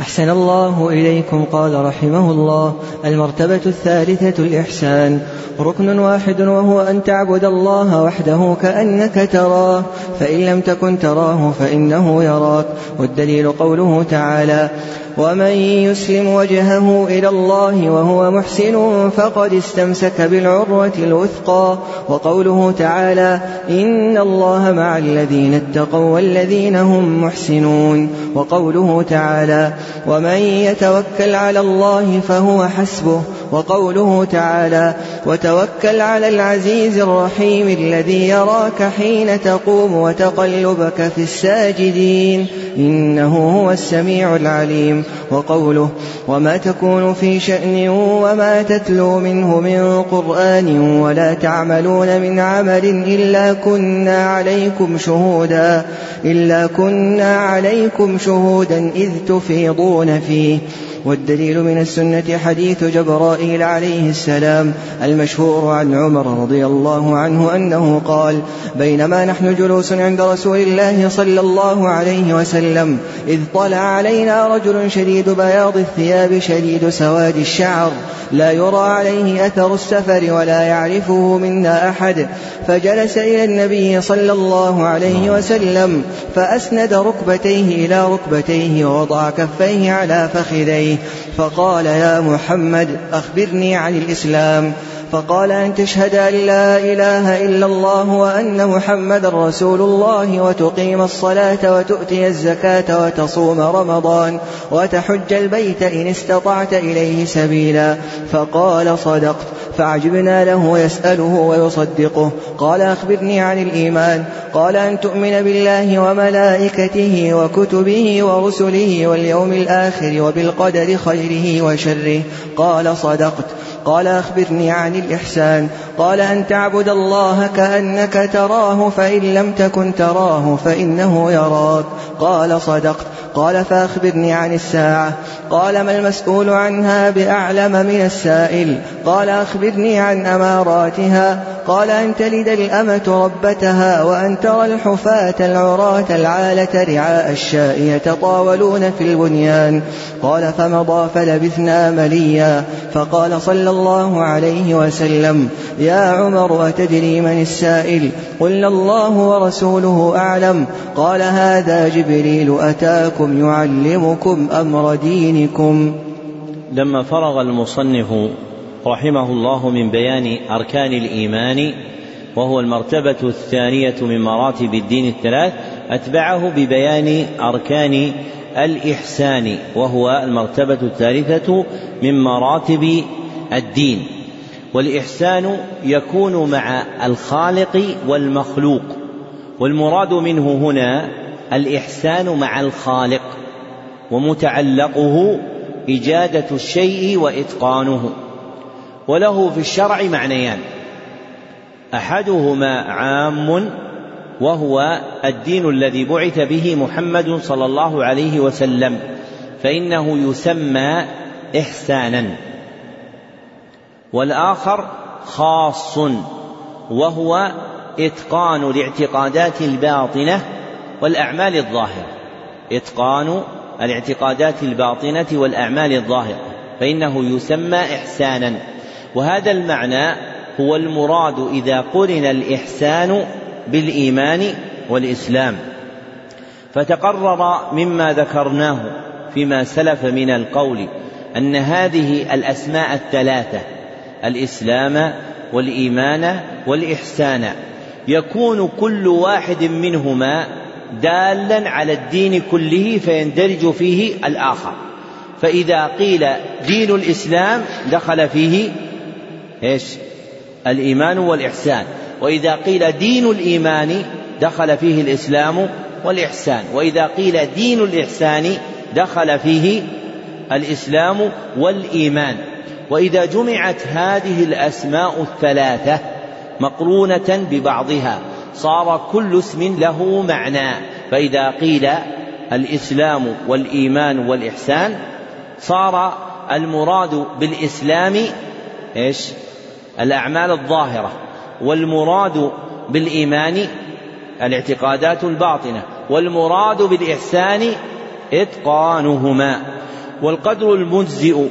أحسن الله إليكم قال رحمه الله. المرتبة الثالثة الإحسان. ركن واحد وهو أن تعبد الله وحده كأنك تراه. فإن لم تكن تراه فإنه يراك. والدليل قوله تعالى ومن يسلم وجهه إلى الله وهو محسن فقد استمسك بالعروة الوثقى. وقوله تعالى إن الله مع الذين اتقوا والذين هم محسنون. وقوله تعالى ومن يتوكل على الله فهو حسبه وقوله تعالى وتوكل على العزيز الرحيم الذي يراك حين تقوم وتقلبك في الساجدين إنه هو السميع العليم وقوله وما تكون في شأن وما تتلو منه من قرآن ولا تعملون من عمل إلا كنا عليكم شهودا إلا كنا عليكم شهودا إذ تفيضون فيه والدليل من السنة حديث جبرائيل عليه السلام المشهور عن عمر رضي الله عنه أنه قال بينما نحن جلوس عند رسول الله صلى الله عليه وسلم إذ طلع علينا رجل شديد بياض الثياب شديد سواد الشعر لا يرى عليه أثر السفر ولا يعرفه منا أحد فجلس إلى النبي صلى الله عليه وسلم فأسند ركبتيه إلى ركبتيه ووضع كفيه على فخذيه فقال يا محمد أخبرني عن الإسلام. فقال أن تشهد أن لا إله إلا الله وأن محمد رسول الله وتقيم الصلاة وتؤتي الزكاة وتصوم رمضان وتحج البيت إن استطعت إليه سبيلا. فقال صدقت. فعجبنا له يسأله ويصدقه. قال أخبرني عن الإيمان. قال أن تؤمن بالله وملائكته وكتبه ورسله واليوم الآخر وبالقدر خيره وشره. قال صدقت. قال أخبرني عن الإحسان. قال أن تعبد الله كأنك تراه فإن لم تكن تراه فإنه يراك. قال صدقت. قال فأخبرني عن الساعة. قال ما المسؤول عنها بأعلم من السائل. قال أخبرني عن أماراتها. قال أن تلد الأمة ربتها وأن ترى الحفاة العراة العالة رعاء الشاء يتطاولون في البنيان. قال فمضى فلبثنا مليا. فقال صلى الله عليه وسلم يا عمر أتدري من السائل؟ قلنا الله ورسوله أعلم. قال هذا جبريل أتاكم يعلمكم أمر دينكم. لما فرغ المصنف رحمه الله من بيان أركان الإيمان وهو المرتبة الثانية من مراتب الدين الثلاث أتبعه ببيان أركان الإحسان وهو المرتبة الثالثة من مراتب الدين. والإحسان يكون مع الخالق والمخلوق والمراد منه هنا الإحسان مع الخالق ومتعلقه إجادة الشيء وإتقانه. وله في الشرع معنيان أحدهما عام وهو الدين الذي بعث به محمد صلى الله عليه وسلم فإنه يسمى إحسانا. والآخر خاص وهو إتقان الاعتقادات الباطنة والأعمال الظاهرة. إتقان الاعتقادات الباطنة والأعمال الظاهرة فإنه يسمى إحسانا. وهذا المعنى هو المراد إذا قرن الإحسان بالإيمان والإسلام. فتقرر مما ذكرناه فيما سلف من القول أن هذه الأسماء الثلاثة الإسلام والإيمان والإحسان يكون كل واحد منهما دالا على الدين كله فيندرج فيه الآخر. فإذا قيل دين الإسلام دخل فيه إيش؟ الإيمان والإحسان. وإذا قيل دين الإيمان دخل فيه الإسلام والإحسان. وإذا قيل دين الإحسان دخل فيه الإسلام والإيمان. وإذا جمعت هذه الأسماء الثلاثة مقرونة ببعضها صار كل اسم له معنى. فإذا قيل الإسلام والإيمان والإحسان صار المراد بالإسلام إيش؟ الأعمال الظاهرة والمراد بالإيمان الاعتقادات الباطنة والمراد بالإحسان إتقانهما. والقدر المجزئ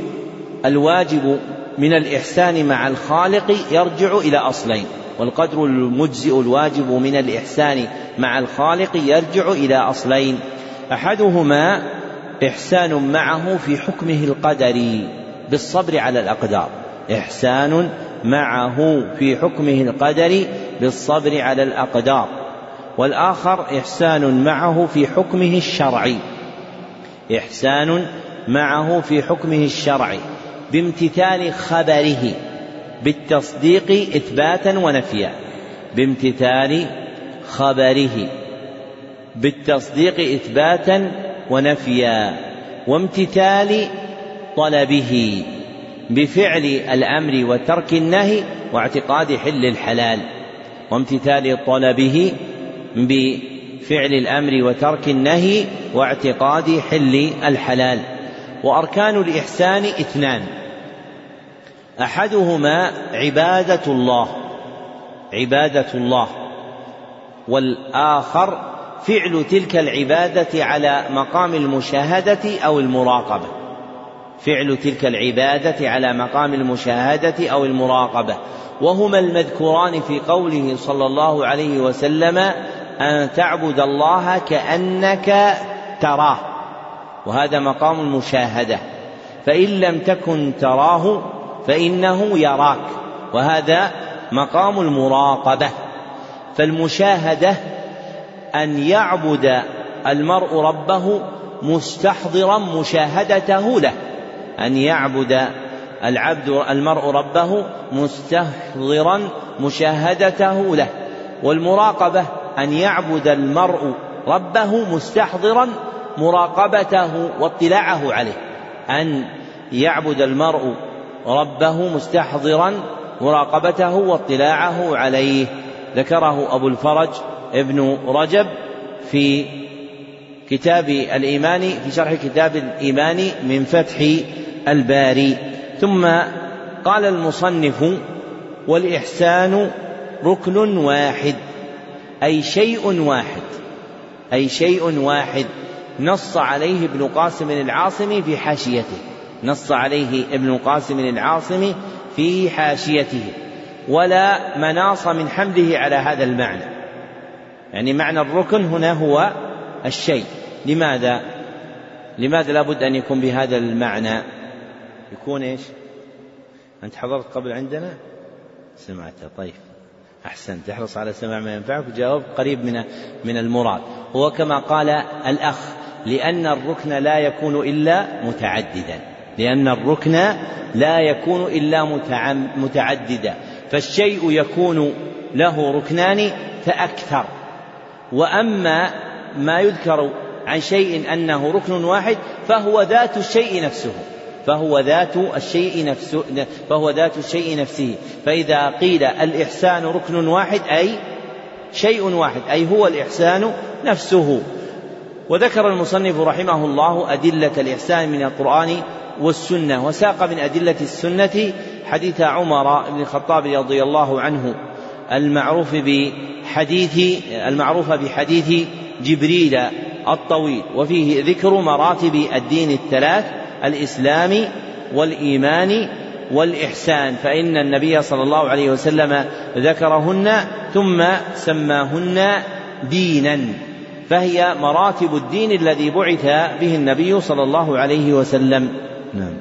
الواجب من الإحسان مع الخالق يرجع إلى أصلين. والقدر المجزئ الواجب من الإحسان مع الخالق يرجع إلى أصلين. أحدهما إحسان معه في حكمه القدري بالصبر على الأقدار. إحسان معه في حكمه القدري بالصبر على الأقدار. والآخر إحسان معه في حكمه الشرعي إحسان معه في حكمه الشرعي بامتثال خبره. بالتصديق إثباتا ونفيا بامتثال خبره بالتصديق إثباتا ونفيا وامتثال طلبه بفعل الأمر وترك النهي واعتقاد حل الحلال وامتثال طلبه بفعل الأمر وترك النهي واعتقاد حل الحلال وأركان الإحسان اثنان. أحدهما عبادة الله عبادة الله والآخر فعل تلك العبادة على مقام المشاهدة أو المراقبة. فعل تلك العبادة على مقام المشاهدة أو المراقبة. وهما المذكوران في قوله صلى الله عليه وسلم أن تعبد الله كأنك تراه وهذا مقام المشاهدة. فإن لم تكن تراه فإنه يراك. وهذا مقام المراقبة. فالمشاهدة أن يعبد المرء ربه مستحضرا مشاهدته له. أن يعبد العبد المرء ربه مستحضرا مشاهدته له. والمراقبة أن يعبد المرء ربه مستحضرا مراقبته واطلاعه عليه. أن يعبد المرء ربه مستحضرا مراقبته واطلاعه عليه. ذكره أبو الفرج ابن رجب في كتاب الإيمان في شرح كتاب الإيمان من فتح الباري. ثم قال المصنف والإحسان ركن واحد أي شيء واحد أي شيء واحد نص عليه ابن قاسم العاصمي في حاشيته. نص عليه ابن قاسم العاصمي في حاشيته ولا مناص من حمله على هذا المعنى. يعني معنى الركن هنا هو الشيء. لماذا؟ لماذا لابد أن يكون بهذا المعنى؟ يكون إيش؟ أنت حضرت قبل عندنا؟ سمعت طيب. أحسنت. تحرص على سماع ما ينفعك وجاوب قريب من من المراد. هو كما قال الأخ لأن الركن لا يكون إلا متعددا. لأن الركن لا يكون إلا متعددا فالشيء يكون له ركنان فأكثر. وأما ما يذكر عن شيء أنه ركن واحد فهو ذات الشيء نفسه فهو ذات الشيء نفسه فهو ذات الشيء نفسه. فإذا قيل الإحسان ركن واحد أي شيء واحد أي هو الإحسان نفسه. وذكر المصنف رحمه الله أدلة الإحسان من القرآن والسنة. وساق من أدلة السنة حديث عمر بن الخطاب رضي الله عنه المعروف بحديث المعروف بحديث جبريل الطويل وفيه ذكر مراتب الدين الثلاث الإسلام والإيمان والإحسان فإن النبي صلى الله عليه وسلم ذكرهن ثم سماهن دينا فهي مراتب الدين الذي بعث به النبي صلى الله عليه وسلم. نعم.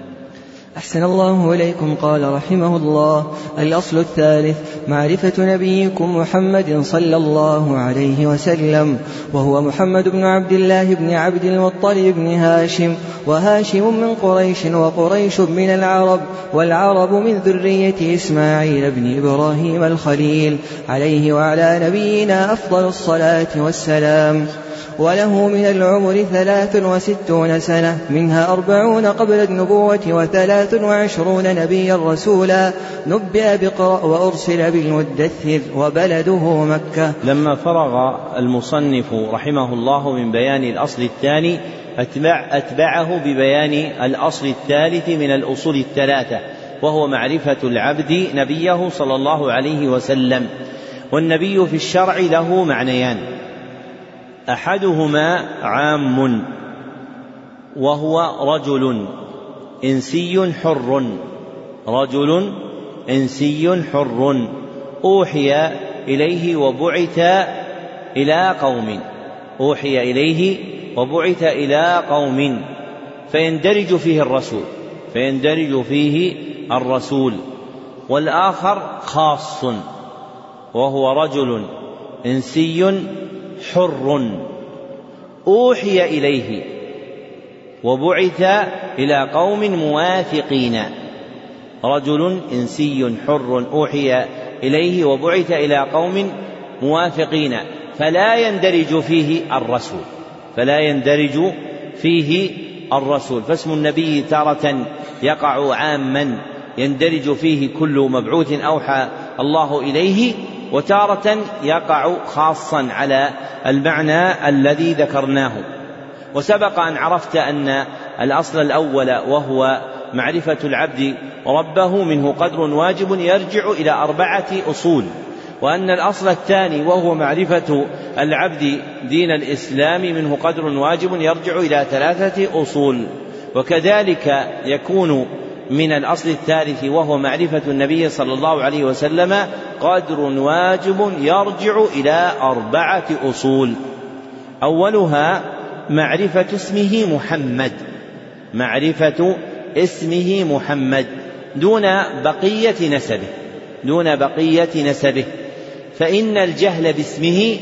أحسن الله إليكم قال رحمه الله. الأصل الثالث معرفة نبيكم محمد صلى الله عليه وسلم وهو محمد بن عبد الله بن عبد المطلب بن هاشم وهاشم من قريش وقريش من العرب والعرب من ذرية إسماعيل بن إبراهيم الخليل عليه وعلى نبينا أفضل الصلاة والسلام. وله من العمر ثلاث وستون سنة منها أربعون قبل النبوة وثلاث وعشرون نبيا رسولا. نبئ بقرأ وأرسل بالمدثر وبلده مكة. لما فرغ المصنف رحمه الله من بيان الأصل الثاني أتبع أتبعه ببيان الأصل الثالث من الأصول الثلاثة وهو معرفة العبد نبيه صلى الله عليه وسلم. والنبي في الشرع له معنيان أحدهما عام وهو رجل إنسي حر. رجل إنسي حر. أوحي إليه وبعث إلى قوم. أوحي إليه وبعث إلى قوم. فيندرج فيه الرسول. فيندرج فيه الرسول. والآخر خاص. وهو رجل إنسي حر أوحي إليه وبعث إلى قوم موافقين. رجل إنسي حر أوحي إليه وبعث إلى قوم موافقين. فلا يندرج فيه الرسول. فلا يندرج فيه الرسول. فاسم النبي تارة يقع عاما. يندرج فيه كل مبعوث أوحى الله إليه وتارة يقع خاصا على المعنى الذي ذكرناه. وسبق أن عرفت أن الأصل الأول وهو معرفة العبد ربه منه قدر واجب يرجع إلى أربعة أصول وأن الأصل الثاني وهو معرفة العبد دين الإسلام منه قدر واجب يرجع إلى ثلاثة أصول وكذلك يكون من الأصل الثالث وهو معرفة النبي صلى الله عليه وسلم قدر واجب يرجع إلى أربعة أصول. أولها معرفة اسمه محمد. معرفة اسمه محمد دون بقية نسبه. دون بقية نسبه. فإن الجهل باسمه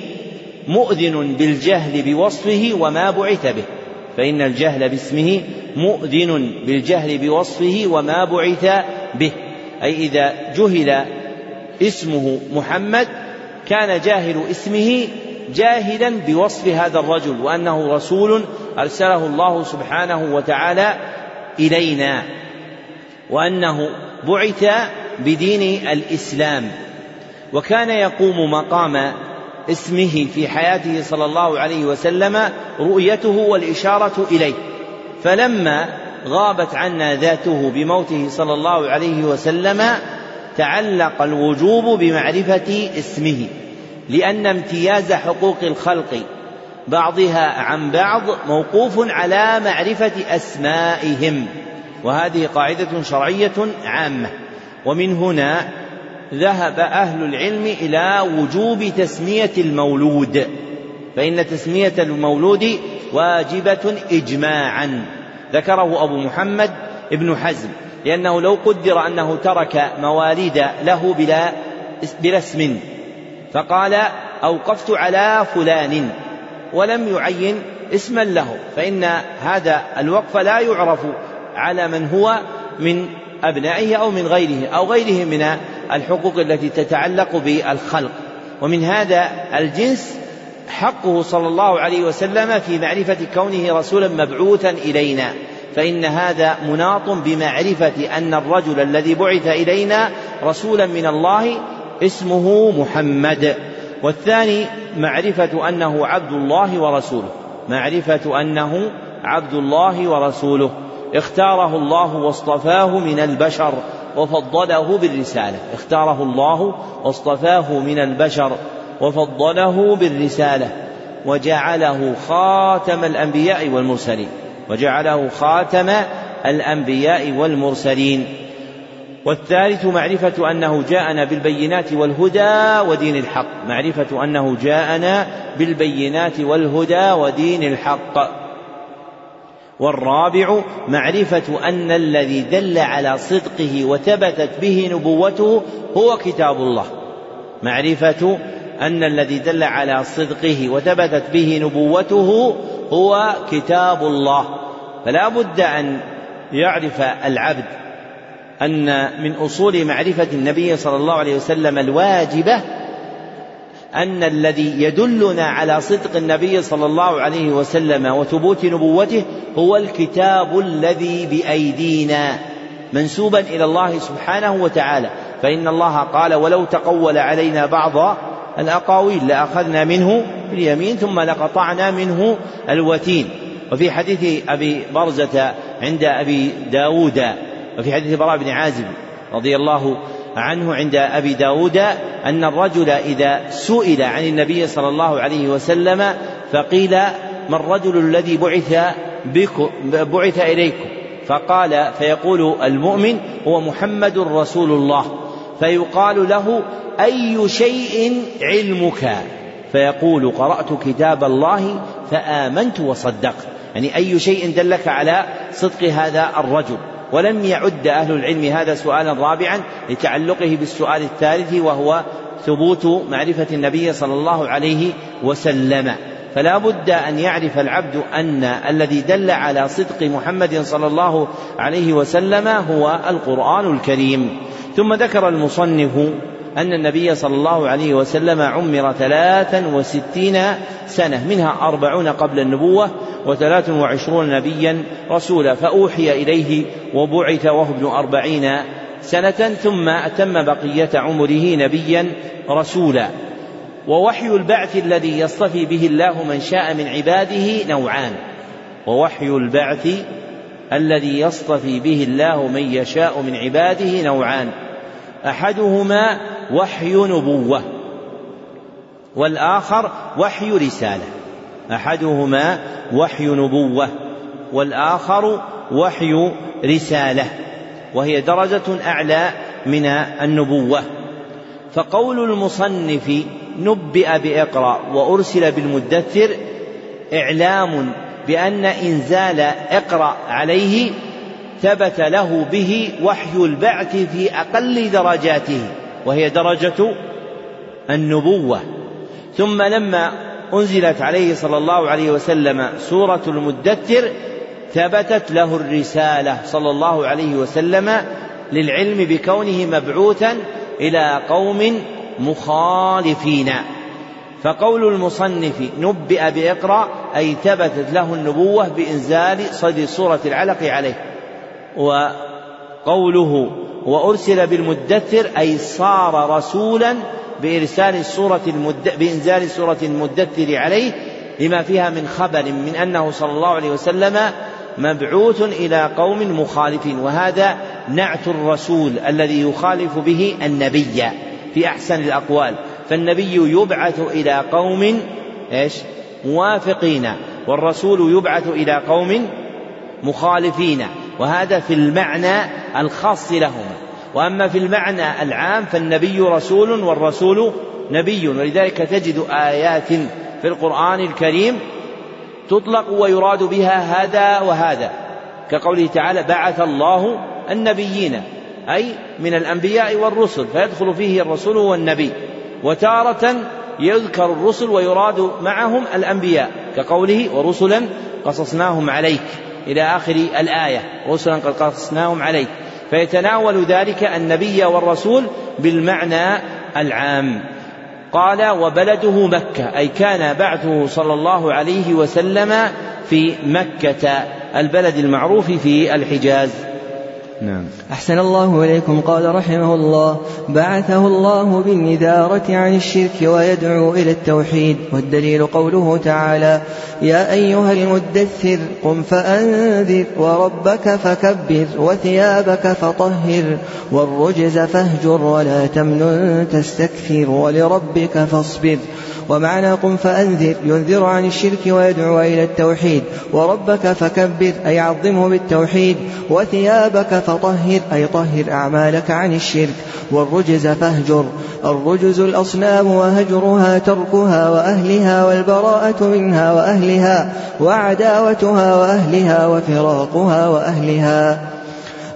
مؤذن بالجهل بوصفه وما بعث به. فإن الجهل باسمه مؤذن بالجهل بوصفه وما بعث به. أي إذا جهل اسمه محمد كان جاهل اسمه جاهلا بوصف هذا الرجل وأنه رسول أرسله الله سبحانه وتعالى إلينا. وأنه بعث بدين الإسلام. وكان يقوم مقام اسمه في حياته صلى الله عليه وسلم رؤيته والإشارة إليه. فلما غابت عنا ذاته بموته صلى الله عليه وسلم تعلق الوجوب بمعرفة اسمه لأن امتياز حقوق الخلق بعضها عن بعض موقوف على معرفة أسمائهم. وهذه قاعدة شرعية عامة. ومن هنا ذهب أهل العلم إلى وجوب تسمية المولود فإن تسمية المولود واجبة إجماعا. ذكره أبو محمد ابن حزم لأنه لو قدر أنه ترك مواليد له بلا بلا اسم. فقال أوقفت على فلان ولم يعين اسما له فإن هذا الوقف لا يعرف على من هو من أبنائه أو من غيره أو غيره من الحقوق التي تتعلق بالخلق. ومن هذا الجنس حقه صلى الله عليه وسلم في معرفة كونه رسولا مبعوثا إلينا. فإن هذا مناط بمعرفة أن الرجل الذي بعث إلينا رسولا من الله اسمه محمد. والثاني معرفة أنه عبد الله ورسوله. معرفة أنه عبد الله ورسوله. اختاره الله واصطفاه من البشر وفضله بالرسالة. اختاره الله واصطفاه من البشر وفضله بالرسالة. وجعله خاتم الأنبياء والمرسلين. وجعله خاتم الأنبياء والمرسلين. والثالث معرفة أنه جاءنا بالبينات والهدى ودين الحق. معرفة أنه جاءنا بالبينات والهدى ودين الحق. والرابع معرفة أن الذي دل على صدقه وثبتت به نبوته هو كتاب الله. معرفة أن الذي دل على صدقه وثبتت به نبوته هو كتاب الله. فلا بد أن يعرف العبد أن من أصول معرفة النبي صلى الله عليه وسلم الواجبة أن الذي يدلنا على صدق النبي صلى الله عليه وسلم وثبوت نبوته هو الكتاب الذي بأيدينا منسوبا إلى الله سبحانه وتعالى. فإن الله قال ولو تقول علينا بعض الأقاويل لأخذنا منه باليمين ثم لقطعنا منه الوتين وفي حديث أبي برزة عند أبي داود وفي حديث براء بن عازب رضي الله عنه عند أبي داود أن الرجل إذا سئل عن النبي صلى الله عليه وسلم فقيل ما الرجل الذي بعث بكم بعث إليكم؟ فقال فيقول المؤمن هو محمد رسول الله. فيقال له أي شيء علمك؟ فيقول قرأت كتاب الله فآمنت وصدقت. يعني أي شيء دلك على صدق هذا الرجل. ولم يعد أهل العلم هذا سؤالا رابعا لتعلقه بالسؤال الثالث وهو ثبوت معرفة النبي صلى الله عليه وسلم. فلا بد أن يعرف العبد أن الذي دل على صدق محمد صلى الله عليه وسلم هو القرآن الكريم. ثم ذكر المصنف أن النبي صلى الله عليه وسلم عمر ثلاثا وستين سنة منها أربعون قبل النبوة وثلاث وعشرون نبيا رسولا فأوحي إليه وبعث وهو ابن أربعين سنة ثم أتم بقية عمره نبيا رسولا. ووحي البعث الذي يصطفي به الله من شاء من عباده نوعان. ووحي البعث الذي يصطفي به الله من يشاء من عباده نوعان. أحدهما وحي نبوة والآخر وحي رسالة أحدهما وحي نبوة والآخر وحي رسالة وهي درجة أعلى من النبوة. فقول المصنف نبئ بإقرأ وأرسل بالمدثر إعلام بأن إنزال إقرأ عليه ثبت له به وحي البعث في أقل درجاته. وهي درجة النبوة. ثم لما أنزلت عليه صلى الله عليه وسلم سورة المدثر ثبتت له الرسالة صلى الله عليه وسلم للعلم بكونه مبعوثا إلى قوم مخالفين. فقول المصنف نبئ بإقرأ أي ثبتت له النبوة بإنزال صدر سورة العلق عليه. وقوله وأرسل بالمدثر أي صار رسولا بإرسال السورة المد... بإنزال سورة المدثر عليه لما فيها من خبر من أنه صلى الله عليه وسلم مبعوث إلى قوم مخالفين وهذا نعت الرسول الذي يخالف به النبي في أحسن الأقوال. فالنبي يبعث إلى قوم إيش؟ موافقين والرسول يبعث إلى قوم مخالفين. وهذا في المعنى الخاص لهما. وأما في المعنى العام فالنبي رسول والرسول نبي ولذلك تجد آيات في القرآن الكريم تطلق ويراد بها هذا وهذا. كقوله تعالى بعث الله النبيين أي من الأنبياء والرسل فيدخل فيه الرسول والنبي. وتارة يذكر الرسل ويراد معهم الأنبياء كقوله ورسلا قصصناهم عليك إلى آخر الآية. رسلا قد قصصناهم عليك فيتناول ذلك النبي والرسول بالمعنى العام. قال وبلده مكة. أي كان بعثه صلى الله عليه وسلم في مكة البلد المعروف في الحجاز. نعم. أحسن الله إليكم. قال رحمه الله بعثه الله بالنذارة عن الشرك ويدعو إلى التوحيد. والدليل قوله تعالى يا أيها المدثر قم فأنذر وربك فكبر وثيابك فطهر والرجز فاهجر ولا تمنن تستكثر ولربك فاصبر. ومعنى قم فأنذر ينذر عن الشرك ويدعو إلى التوحيد. وربك فكبر أي عظمه بالتوحيد. وثيابك فطهر أي طهر أعمالك عن الشرك. والرجز فاهجر الرجز الأصنام وهجرها تركها وأهلها والبراءة منها وأهلها وعداوتها وأهلها وفراقها وأهلها.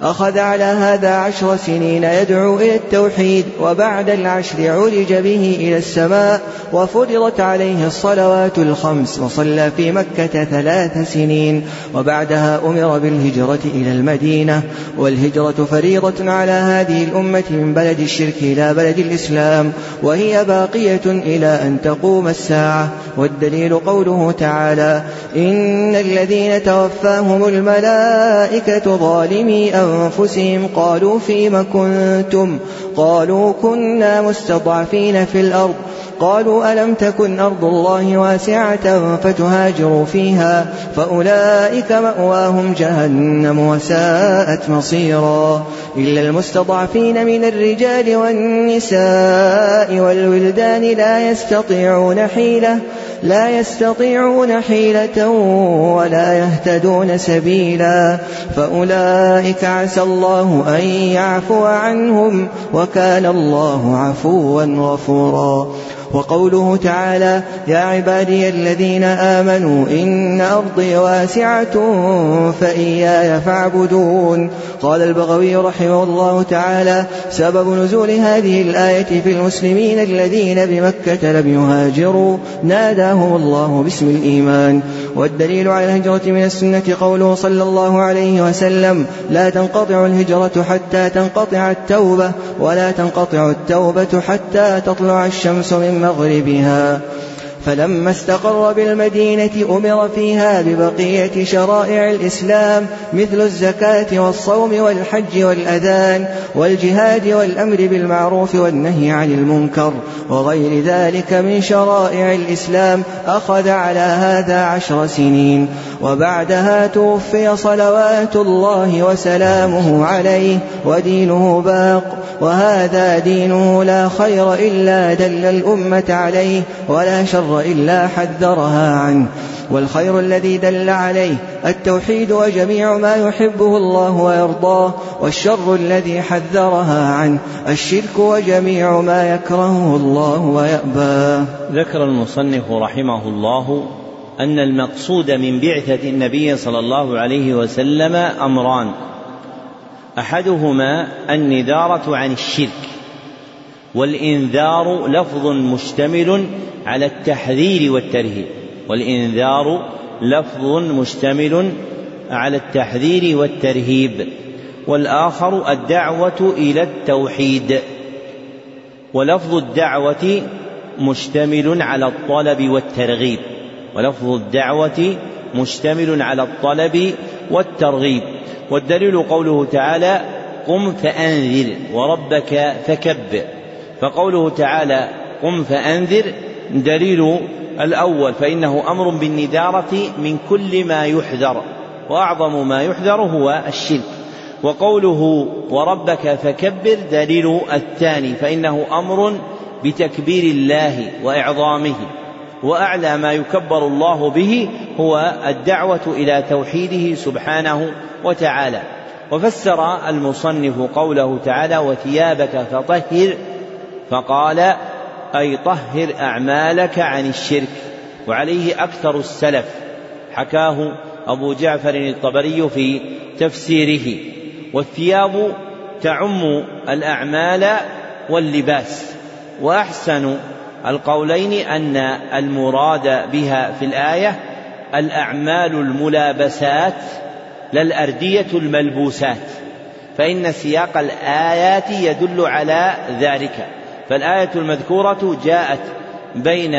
أخذ على هذا عشر سنين يدعو إلى التوحيد وبعد العشر عرج به إلى السماء وفرضت عليه الصلوات الخمس وصلى في مكة ثلاث سنين وبعدها أمر بالهجرة إلى المدينة والهجرة فريضة على هذه الأمة من بلد الشرك إلى بلد الإسلام وهي باقية إلى أن تقوم الساعة. والدليل قوله تعالى إن الذين توفاهم الملائكة ظالمي أنفسهم قالوا فيم كنتم؟ قالوا كنا مستضعفين في الأرض. قالوا ألم تكن أرض الله واسعة فتهاجروا فيها فأولئك مأواهم جهنم وساءت مصيرا. إلا المستضعفين من الرجال والنساء والولدان لا يستطيعون حيلة لا يستطيعون حيلة ولا يهتدون سبيلا. فأولئك عسى الله أن يعفو عنهم وكان الله عفوا غفورا. وقوله تعالى يا عبادي الذين آمنوا إن أرضي واسعة فإياي فاعبدون. قال البغوي رحمه الله تعالى سبب نزول هذه الآية في المسلمين الذين بمكة لم يهاجروا ناداهم الله باسم الإيمان. والدليل على الهجرة من السنة قوله صلى الله عليه وسلم لا تنقطع الهجرة حتى تنقطع التوبة ولا تنقطع التوبة حتى تطلع الشمس من مغربها فلما استقر بالمدينة أمر فيها ببقية شرائع الإسلام مثل الزكاة والصوم والحج والأذان والجهاد والأمر بالمعروف والنهي عن المنكر وغير ذلك من شرائع الإسلام. أخذ على هذا عشر سنين وبعدها توفي صلوات الله وسلامه عليه ودينه باق. وهذا دينه لا خير إلا دل الأمة عليه ولا شر إلا حذرها عنه. والخير الذي دل عليه التوحيد وجميع ما يحبه الله ويرضاه والشر الذي حذرها عنه الشرك وجميع ما يكرهه الله ويأباه ذكر المصنف رحمه الله أن المقصود من بعثة النبي صلى الله عليه وسلم أمران. أحدهما النذارة عن الشرك والإنذار لفظ مشتمل على التحذير والترهيب. والإنذار لفظ مشتمل على التحذير والترهيب. والآخر الدعوة إلى التوحيد. ولفظ الدعوة مشتمل على الطلب والترغيب. ولفظ الدعوة مشتمل على الطلب والترغيب. والدليل قوله تعالى قم فأنذر وربك فكبر. فقوله تعالى قم فأنذر دليل الأول فإنه أمر بالنذارة من كل ما يحذر وأعظم ما يحذر هو الشرك. وقوله وربك فكبر دليل الثاني فإنه أمر بتكبير الله وإعظامه وأعلى ما يكبر الله به هو الدعوة إلى توحيده سبحانه وتعالى. وفسر المصنف قوله تعالى وثيابك فطهر فقال أي طهر أعمالك عن الشرك. وعليه أكثر السلف. حكاه أبو جعفر الطبري في تفسيره. والثياب تعم الأعمال واللباس. وأحسن القولين أن المراد بها في الآية الأعمال الملابسات لا الأردية الملبوسات. فإن سياق الآيات يدل على ذلك. فالآية المذكورة جاءت بين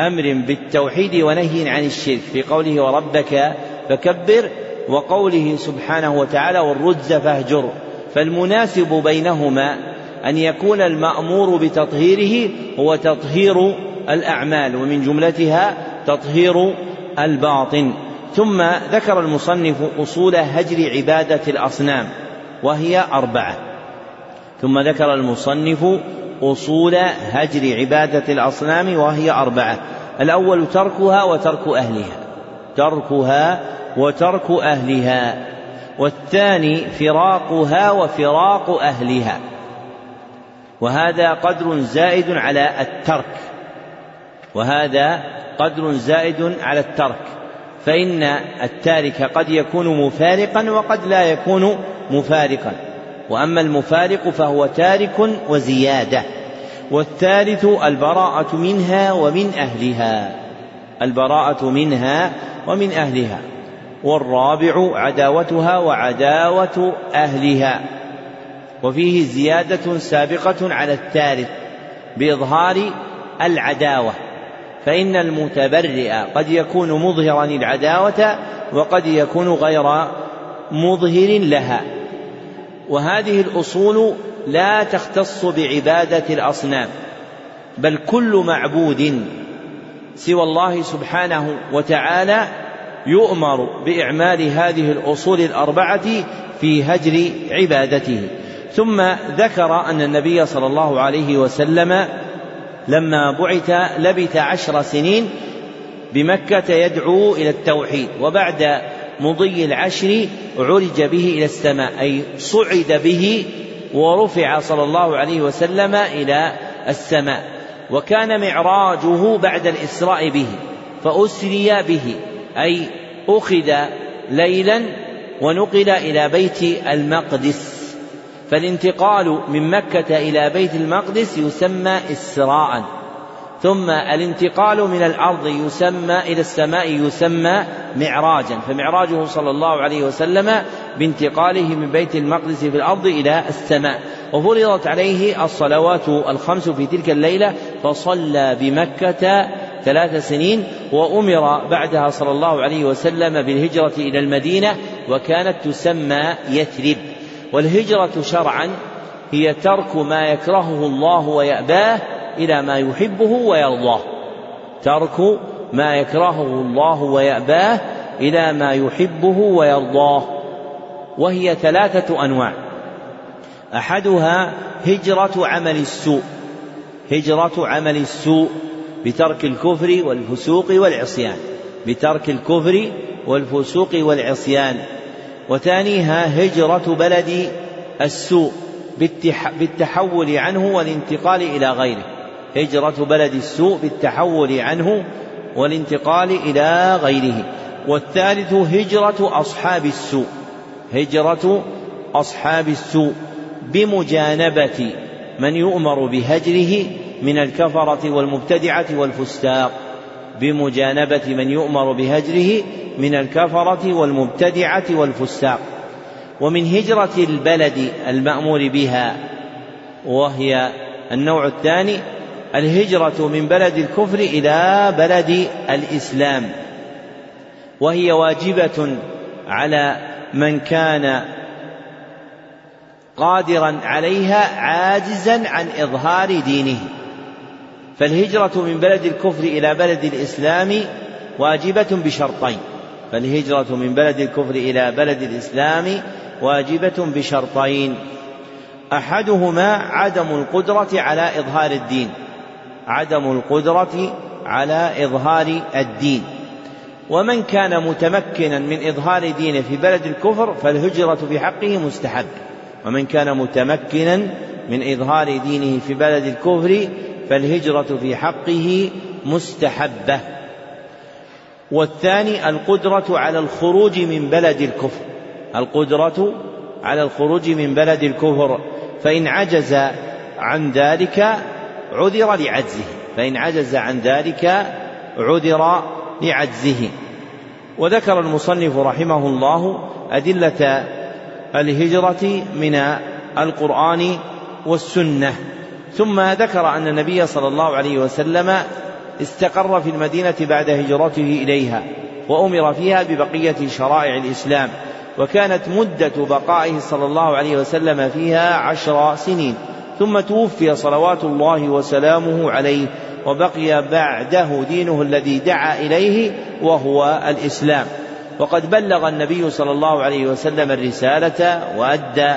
أمر بالتوحيد ونهي عن الشرك في قوله وربك فكبر وقوله سبحانه وتعالى والرجز فاهجر. فالمناسب بينهما أن يكون المأمور بتطهيره هو تطهير الأعمال ومن جملتها تطهير الباطن. ثم ذكر المصنف أصول هجر عبادة الأصنام وهي أربعة. ثم ذكر المصنف أصول هجر عبادة الأصنام وهي أربعة. الأول تركها وترك أهلها. تركها وترك أهلها. والثاني فراقها وفراق أهلها. وهذا قدر زائد على الترك. وهذا قدر زائد على الترك. فإن التارك قد يكون مفارقا وقد لا يكون مفارقا. وأما المفارق فهو تارك وزيادة والثالث البراءة منها ومن أهلها البراءة منها ومن أهلها والرابع عداوتها وعداوة أهلها وفيه زيادة سابقة على الثالث بإظهار العداوة فإن المتبرئ قد يكون مظهرا العداوة وقد يكون غير مظهر لها. وهذه الأصول لا تختص بعبادة الأصنام بل كل معبود سوى الله سبحانه وتعالى يؤمر بإعمال هذه الأصول الأربعة في هجر عبادته. ثم ذكر أن النبي صلى الله عليه وسلم لما بعث لبث عشر سنين بمكة يدعو إلى التوحيد وبعد مضي العشر عرج به إلى السماء أي صعد به ورفع صلى الله عليه وسلم إلى السماء. وكان معراجه بعد الإسراء به فأسري به أي أخذ ليلا ونقل إلى بيت المقدس. فالانتقال من مكة إلى بيت المقدس يسمى إسراء. ثم الانتقال من الأرض يسمى إلى السماء يسمى معراجا. فمعراجه صلى الله عليه وسلم بانتقاله من بيت المقدس في الأرض إلى السماء. وفرضت عليه الصلوات الخمس في تلك الليلة فصلى بمكة ثلاث سنين وأمر بعدها صلى الله عليه وسلم بالهجرة إلى المدينة وكانت تسمى يثرب. والهجرة شرعا هي ترك ما يكرهه الله ويأباه إلى ما يحبه ويرضاه. ترك ما يكرهه الله ويأباه إلى ما يحبه ويرضاه. وهي ثلاثة أنواع. أحدها هجرة عمل السوء. هجرة عمل السوء بترك الكفر والفسوق والعصيان. بترك الكفر والفسوق والعصيان. وثانيها هجرة بلد السوء بالتحول عنه والانتقال إلى غيره. هجرة بلد السوء بالتحول عنه والانتقال إلى غيره. والثالث هجرة أصحاب السوء. هجرة أصحاب السوء بمجانبة من يؤمر بهجره من الكفرة والمبتدعة والفساق. بمجانبة من يؤمر بهجره من الكفرة والمبتدعة والفساق. ومن هجرة البلد المأمور بها وهي النوع الثاني الهجرة من بلد الكفر إلى بلد الإسلام. وهي واجبة على من كان قادرا عليها عاجزا عن إظهار دينه. فالهجرة من بلد الكفر إلى بلد الإسلام واجبة بشرطين. فالهجرة من بلد الكفر إلى بلد الإسلام واجبة بشرطين. أحدهما عدم القدرة على إظهار الدين. عدم القدرة على إظهار الدين. ومن كان متمكنا من إظهار دينه في بلد الكفر فالهجرة في حقه مستحب. ومن كان متمكنا من إظهار دينه في بلد الكفر فالهجرة في حقه مستحبة. والثاني القدرة على الخروج من بلد الكفر. القدرة على الخروج من بلد الكفر. فإن عجز عن ذلك عذر لعجزه فإن عجز عن ذلك عذر لعجزه. وذكر المصنف رحمه الله أدلة الهجرة من القرآن والسنة ثم ذكر أن النبي صلى الله عليه وسلم استقر في المدينة بعد هجرته إليها وأمر فيها ببقية شرائع الإسلام وكانت مدة بقائه صلى الله عليه وسلم فيها عشر سنين. ثم توفي صلوات الله وسلامه عليه وبقي بعده دينه الذي دعا إليه وهو الإسلام. وقد بلغ النبي صلى الله عليه وسلم الرسالة وأدى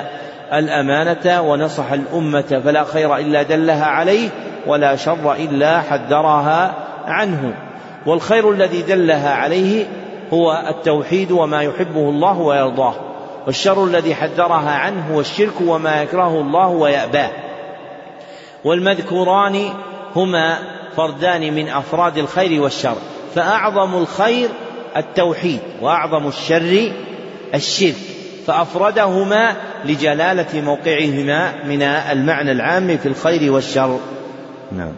الأمانة ونصح الأمة فلا خير إلا دلها عليه ولا شر إلا حذرها عنه. والخير الذي دلها عليه هو التوحيد وما يحبه الله ويرضاه والشر الذي حذرها عنه هو الشرك وما يكرهه الله ويأباه. والمذكوران هما فردان من أفراد الخير والشر فأعظم الخير التوحيد وأعظم الشر الشرك فأفردهما لجلالة موقعهما من المعنى العام في الخير والشر. نعم.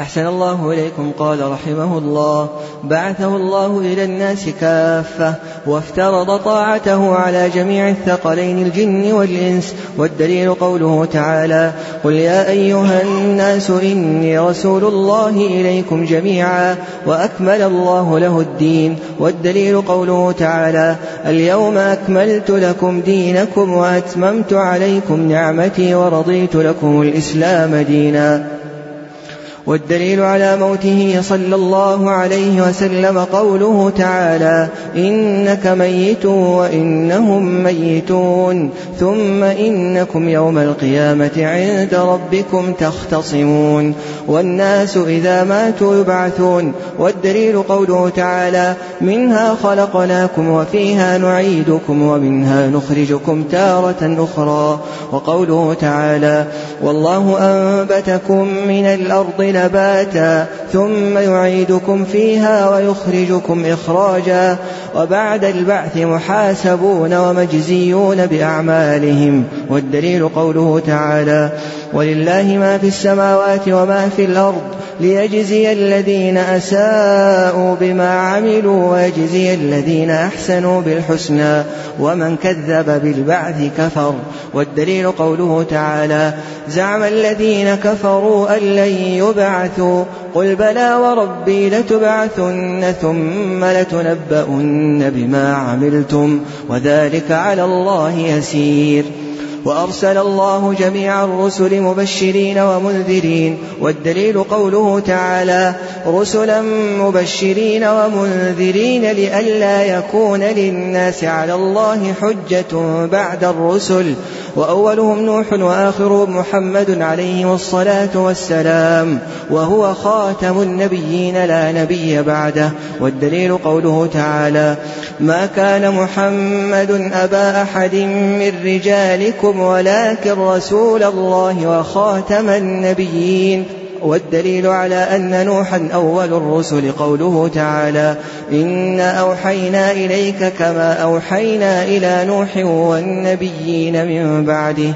أحسن الله إليكم قال رحمه الله. بعثه الله إلى الناس كافة وافترض طاعته على جميع الثقلين الجن والإنس. والدليل قوله تعالى قل يا أيها الناس إني رسول الله إليكم جميعا وأكمل الله له الدين. والدليل قوله تعالى اليوم أكملت لكم دينكم وأتممت عليكم نعمتي ورضيت لكم الإسلام دينا. والدليل على موته صلى الله عليه وسلم قوله تعالى إنك ميت وإنهم ميتون ثم إنكم يوم القيامة عند ربكم تختصمون والناس إذا ماتوا يبعثون والدليل قوله تعالى منها خلقناكم وفيها نعيدكم ومنها نخرجكم تارة أخرى وقوله تعالى والله أنبتكم من الأرض نباتا ثم يعيدكم فيها ويخرجكم إخراجا وبعد البعث محاسبون ومجزيون بأعمالهم والدليل قوله تعالى ولله ما في السماوات وما في الأرض ليجزي الذين أساءوا بما عملوا ويجزي الذين أحسنوا بالحسنى ومن كذب بالبعث كفر والدليل قوله تعالى زعم الذين كفروا أن لن يبعثوا قل بلى وربي لتبعثن ثم لتنبؤن بما عملتم وذلك على الله يسير وأرسل الله جميع الرسل مبشرين ومنذرين والدليل قوله تعالى رسلا مبشرين ومنذرين لئلا يكون للناس على الله حجة بعد الرسل. وأولهم نوح وآخرهم محمد عليه الصلاة والسلام وهو خاتم النبيين لا نبي بعده. والدليل قوله تعالى ما كان محمد أبا أحد من رجالكم ولكن رسول الله وخاتم النبيين والدليل على أن نوحا أول الرسل قوله تعالى إنا أوحينا إليك كما أوحينا إلى نوح والنبيين من بعده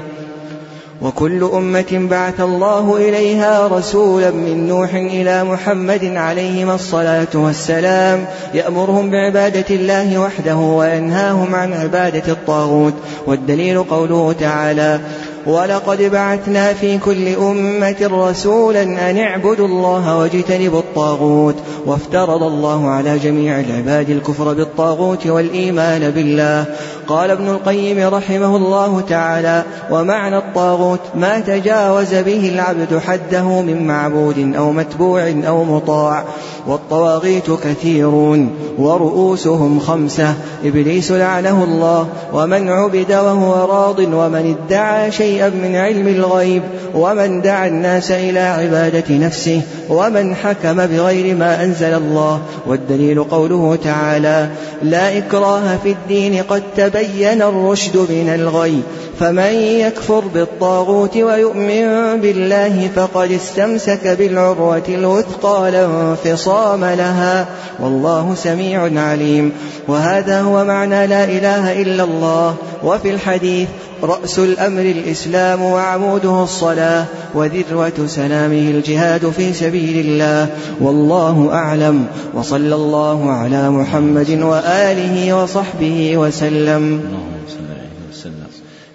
وكل أمة بعث الله إليها رسولا من نوح إلى محمد عليهما الصلاة والسلام يأمرهم بعبادة الله وحده وينهاهم عن عبادة الطاغوت. والدليل قوله تعالى ولقد بعثنا في كل أمة رسولا أن اعبدوا الله واجتنبوا الطاغوت وافترض الله على جميع العباد الكفر بالطاغوت والإيمان بالله. قال ابن القيم رحمه الله تعالى ومعنى الطاغوت ما تجاوز به العبد حده من معبود أو متبوع أو مطاع. والطواغيت كثيرون ورؤوسهم خمسة. إبليس لعنه الله ومن عبد وهو راض ومن ادعى شيئا من علم الغيب ومن دعا الناس إلى عبادة نفسه ومن حكم بغير ما أنزل الله. والدليل قوله تعالى لا إكراه في الدين قد تبين الرشد من الغي. فمن يكفر بالطاغوت ويؤمن بالله فقد استمسك بالعروة الوثقى لا انفصام لها. والله سميع عليم. وهذا هو معنى لا إله إلا الله. وفي الحديث رأس الأمر الإسلام وعموده الصلاة وذروة سلامه الجهاد في سبيل الله. والله أعلم. وصلى الله على محمد وآله وصحبه وسلم.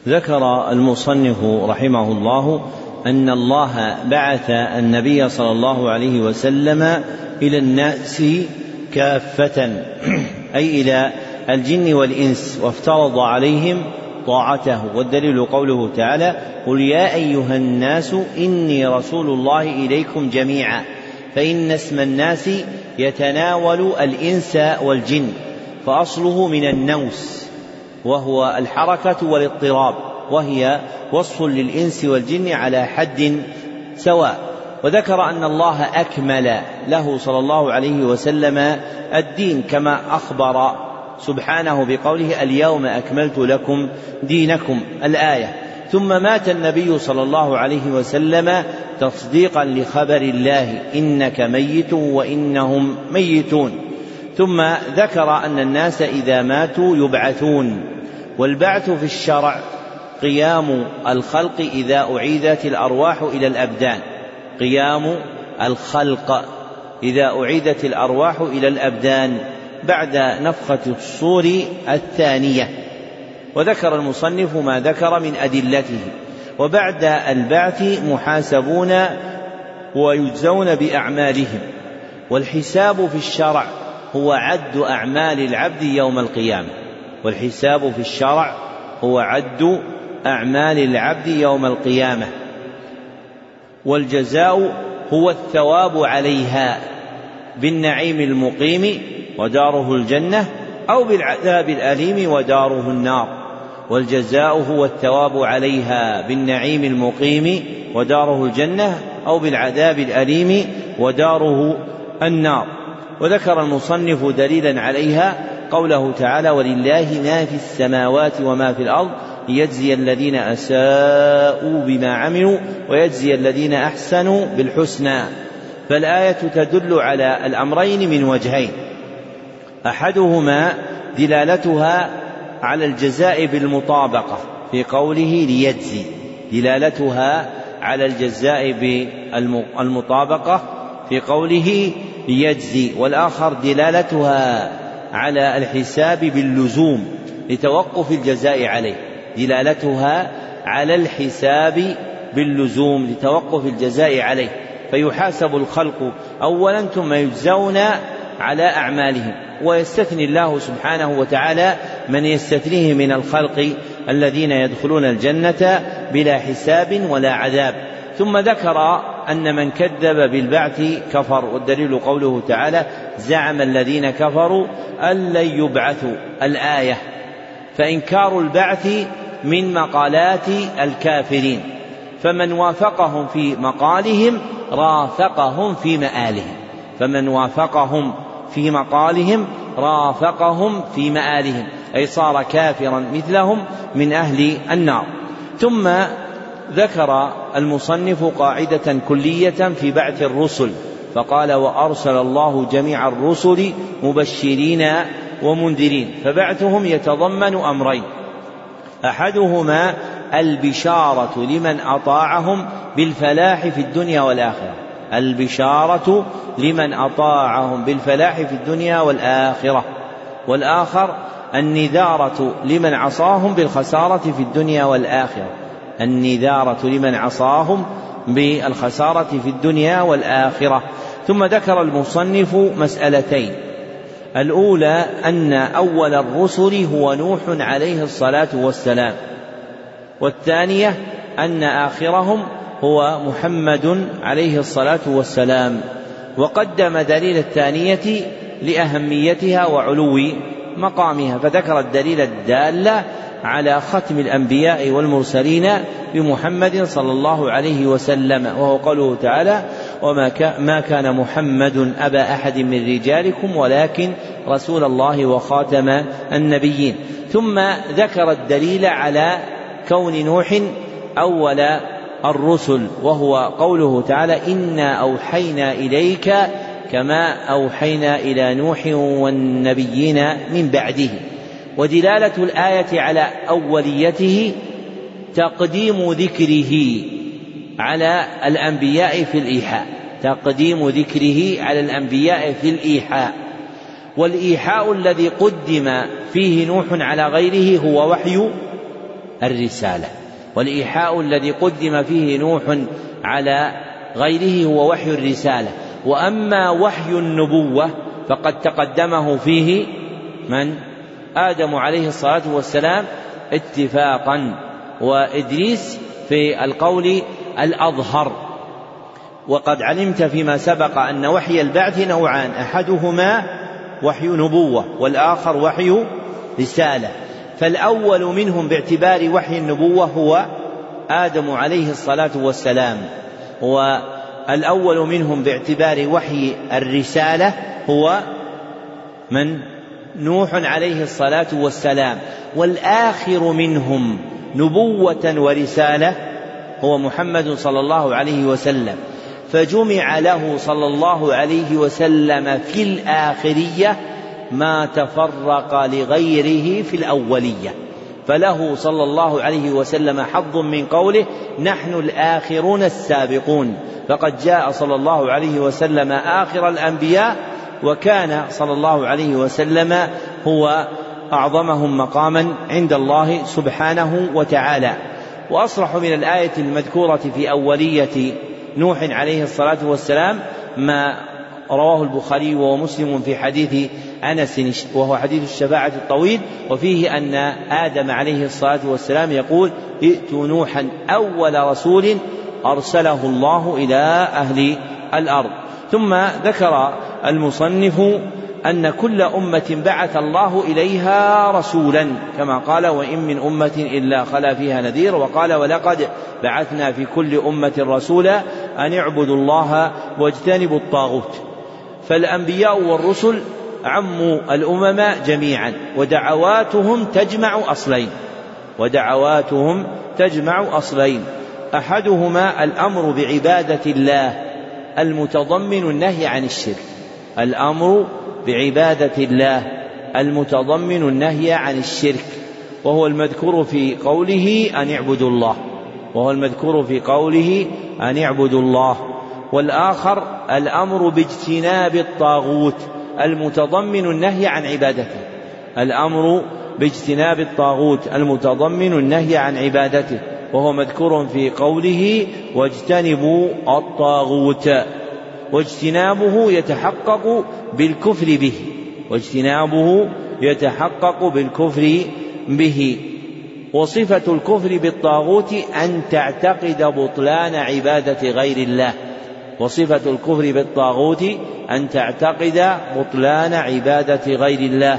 ذكر المصنف رحمه الله أن الله بعث النبي صلى الله عليه وسلم إلى الناس كافة أي إلى الجن والإنس وافترض عليهم طاعته. والدليل قوله تعالى قل يا أيها الناس إني رسول الله إليكم جميعا فإن اسم الناس يتناول الإنس والجن فأصله من النوس. وهو الحركة والاضطراب وهي وصف للإنس والجن على حد سواء. وذكر أن الله أكمل له صلى الله عليه وسلم الدين كما أخبر سبحانه بقوله اليوم أكملت لكم دينكم الآية. ثم مات النبي صلى الله عليه وسلم تصديقا لخبر الله إنك ميت وإنهم ميتون. ثم ذكر أن الناس إذا ماتوا يبعثون. والبعث في الشرع قيام الخلق إذا أعيدت الأرواح إلى الأبدان. قيام الخلق إذا أعيدت الأرواح إلى الأبدان بعد نفخة الصور الثانية. وذكر المصنف ما ذكر من أدلته. وبعد البعث محاسبون ويجزون بأعمالهم. والحساب في الشرع هو عد أعمال العبد يوم القيامة. والحساب في الشرع هو عد أعمال العبد يوم القيامة والجزاء هو الثواب عليها بالنعيم المقيم وداره الجنة أو بالعذاب الأليم وداره النار والجزاء هو الثواب عليها بالنعيم المقيم وداره الجنة أو بالعذاب الأليم وداره النار وذكر المصنف دليلا عليها قوله تعالى ولله ما في السماوات وما في الأرض ليجزي الذين أساءوا بما عملوا ويجزي الذين أحسنوا بالحسنى فالآية تدل على الأمرين من وجهين أحدهما دلالتها على الجزاء بالمطابقة في قوله ليجزي دلالتها على الجزاء بالمطابقة في قوله ليجزي والآخر دلالتها على الحساب باللزوم لتوقف الجزاء عليه. دلالتها على الحساب باللزوم لتوقف الجزاء عليه. فيحاسب الخلق أولا ثم يجزون على أعمالهم. ويستثني الله سبحانه وتعالى من يستثنيه من الخلق الذين يدخلون الجنة بلا حساب ولا عذاب. ثم ذكر أن من كذب بالبعث كفر والدليل قوله تعالى زعم الذين كفروا أن لن يبعثوا. الآية فإنكار البعث من مقالات الكافرين. فمن وافقهم في مقالهم رافقهم في مآلهم. فمن وافقهم في مقالهم رافقهم في مآلهم. أي صار كافرا مثلهم من أهل النار. ثم ذكر المصنف قاعدة كلية في بعث الرسل فقال وأرسل الله جميع الرسل مبشرين ومنذرين. فبعثهم يتضمن أمرين أحدهما البشارة لمن أطاعهم بالفلاح في الدنيا والآخرة. البشارة لمن أطاعهم بالفلاح في الدنيا والآخرة. والآخر النذارة لمن عصاهم بالخسارة في الدنيا والآخرة. النذارة لمن عصاهم بالخسارة في الدنيا والآخرة. ثم ذكر المصنف مسألتين. الأولى أن أول الرسل هو نوح عليه الصلاة والسلام. والثانية أن آخرهم هو محمد عليه الصلاة والسلام. وقدم دليل الثانية لأهميتها وعلو مقامها فذكر الدليل الدال على ختم الأنبياء والمرسلين بمحمد صلى الله عليه وسلم وهو قوله تعالى وما ما كان محمد أبا أحد من رجالكم ولكن رسول الله وخاتم النبيين. ثم ذكر الدليل على كون نوح أول الرسل وهو قوله تعالى إنا أوحينا إليك كما أوحينا إلى نوح والنبيين من بعده. ودلالة الآية على أوليته تقديم ذكره على الأنبياء في الإيحاء. تقديم ذكره على الأنبياء في الإيحاء. والإيحاء الذي قدم فيه نوح على غيره هو وحي الرسالة. والإيحاء الذي قدم فيه نوح على غيره هو وحي الرسالة. وأما وحي النبوة فقد تقدمه فيه من؟ آدم عليه الصلاة والسلام اتفاقا وإدريس في القول الأظهر. وقد علمت فيما سبق أن وحي البعث نوعان أحدهما وحي نبوة والآخر وحي رسالة. فالأول منهم باعتبار وحي النبوة هو آدم عليه الصلاة والسلام والأول منهم باعتبار وحي الرسالة هو من؟ نوح عليه الصلاة والسلام والآخر منهم نبوة ورسالة هو محمد صلى الله عليه وسلم. فجمع له صلى الله عليه وسلم في الآخرية ما تفرق لغيره في الأولية. فله صلى الله عليه وسلم حظ من قوله نحن الآخرون السابقون. فقد جاء صلى الله عليه وسلم آخر الأنبياء وكان صلى الله عليه وسلم هو أعظمهم مقاما عند الله سبحانه وتعالى. وأصرح من الآية المذكورة في أولية نوح عليه الصلاة والسلام ما رواه البخاري ومسلم في حديث أنس وهو حديث الشفاعة الطويل وفيه أن آدم عليه الصلاة والسلام يقول ائتوا نوحا أول رسول أرسله الله إلى أهل الأرض. ثم ذكر المصنف أن كل أمة بعث الله إليها رسولا كما قال وإن من أمة إلا خلا فيها نذير وقال ولقد بعثنا في كل أمة رسولا أن اعبدوا الله واجتنبوا الطاغوت فالأنبياء والرسل عموا الأمم جميعا ودعواتهم تجمع أصلين ودعواتهم تجمع أصلين. أحدهما الأمر بعبادة الله المتضمن النهي عن الشرك. الأمر بعبادة الله المتضمن النهي عن الشرك. وهو المذكور في قوله أن اعبدوا الله. وهو المذكور في قوله أن اعبدوا الله. والآخر الأمر باجتناب الطاغوت المتضمن النهي عن عبادته. الأمر باجتناب الطاغوت المتضمن النهي عن عبادته. وهو مذكور في قوله واجتنبوا الطاغوت واجتنابه يتحقق بالكفر به واجتنابه يتحقق بالكفر به. وصفة الكفر بالطاغوت أن تعتقد بطلان عبادة غير الله. وصفة الكفر بالطاغوت أن تعتقد بطلان عبادة غير الله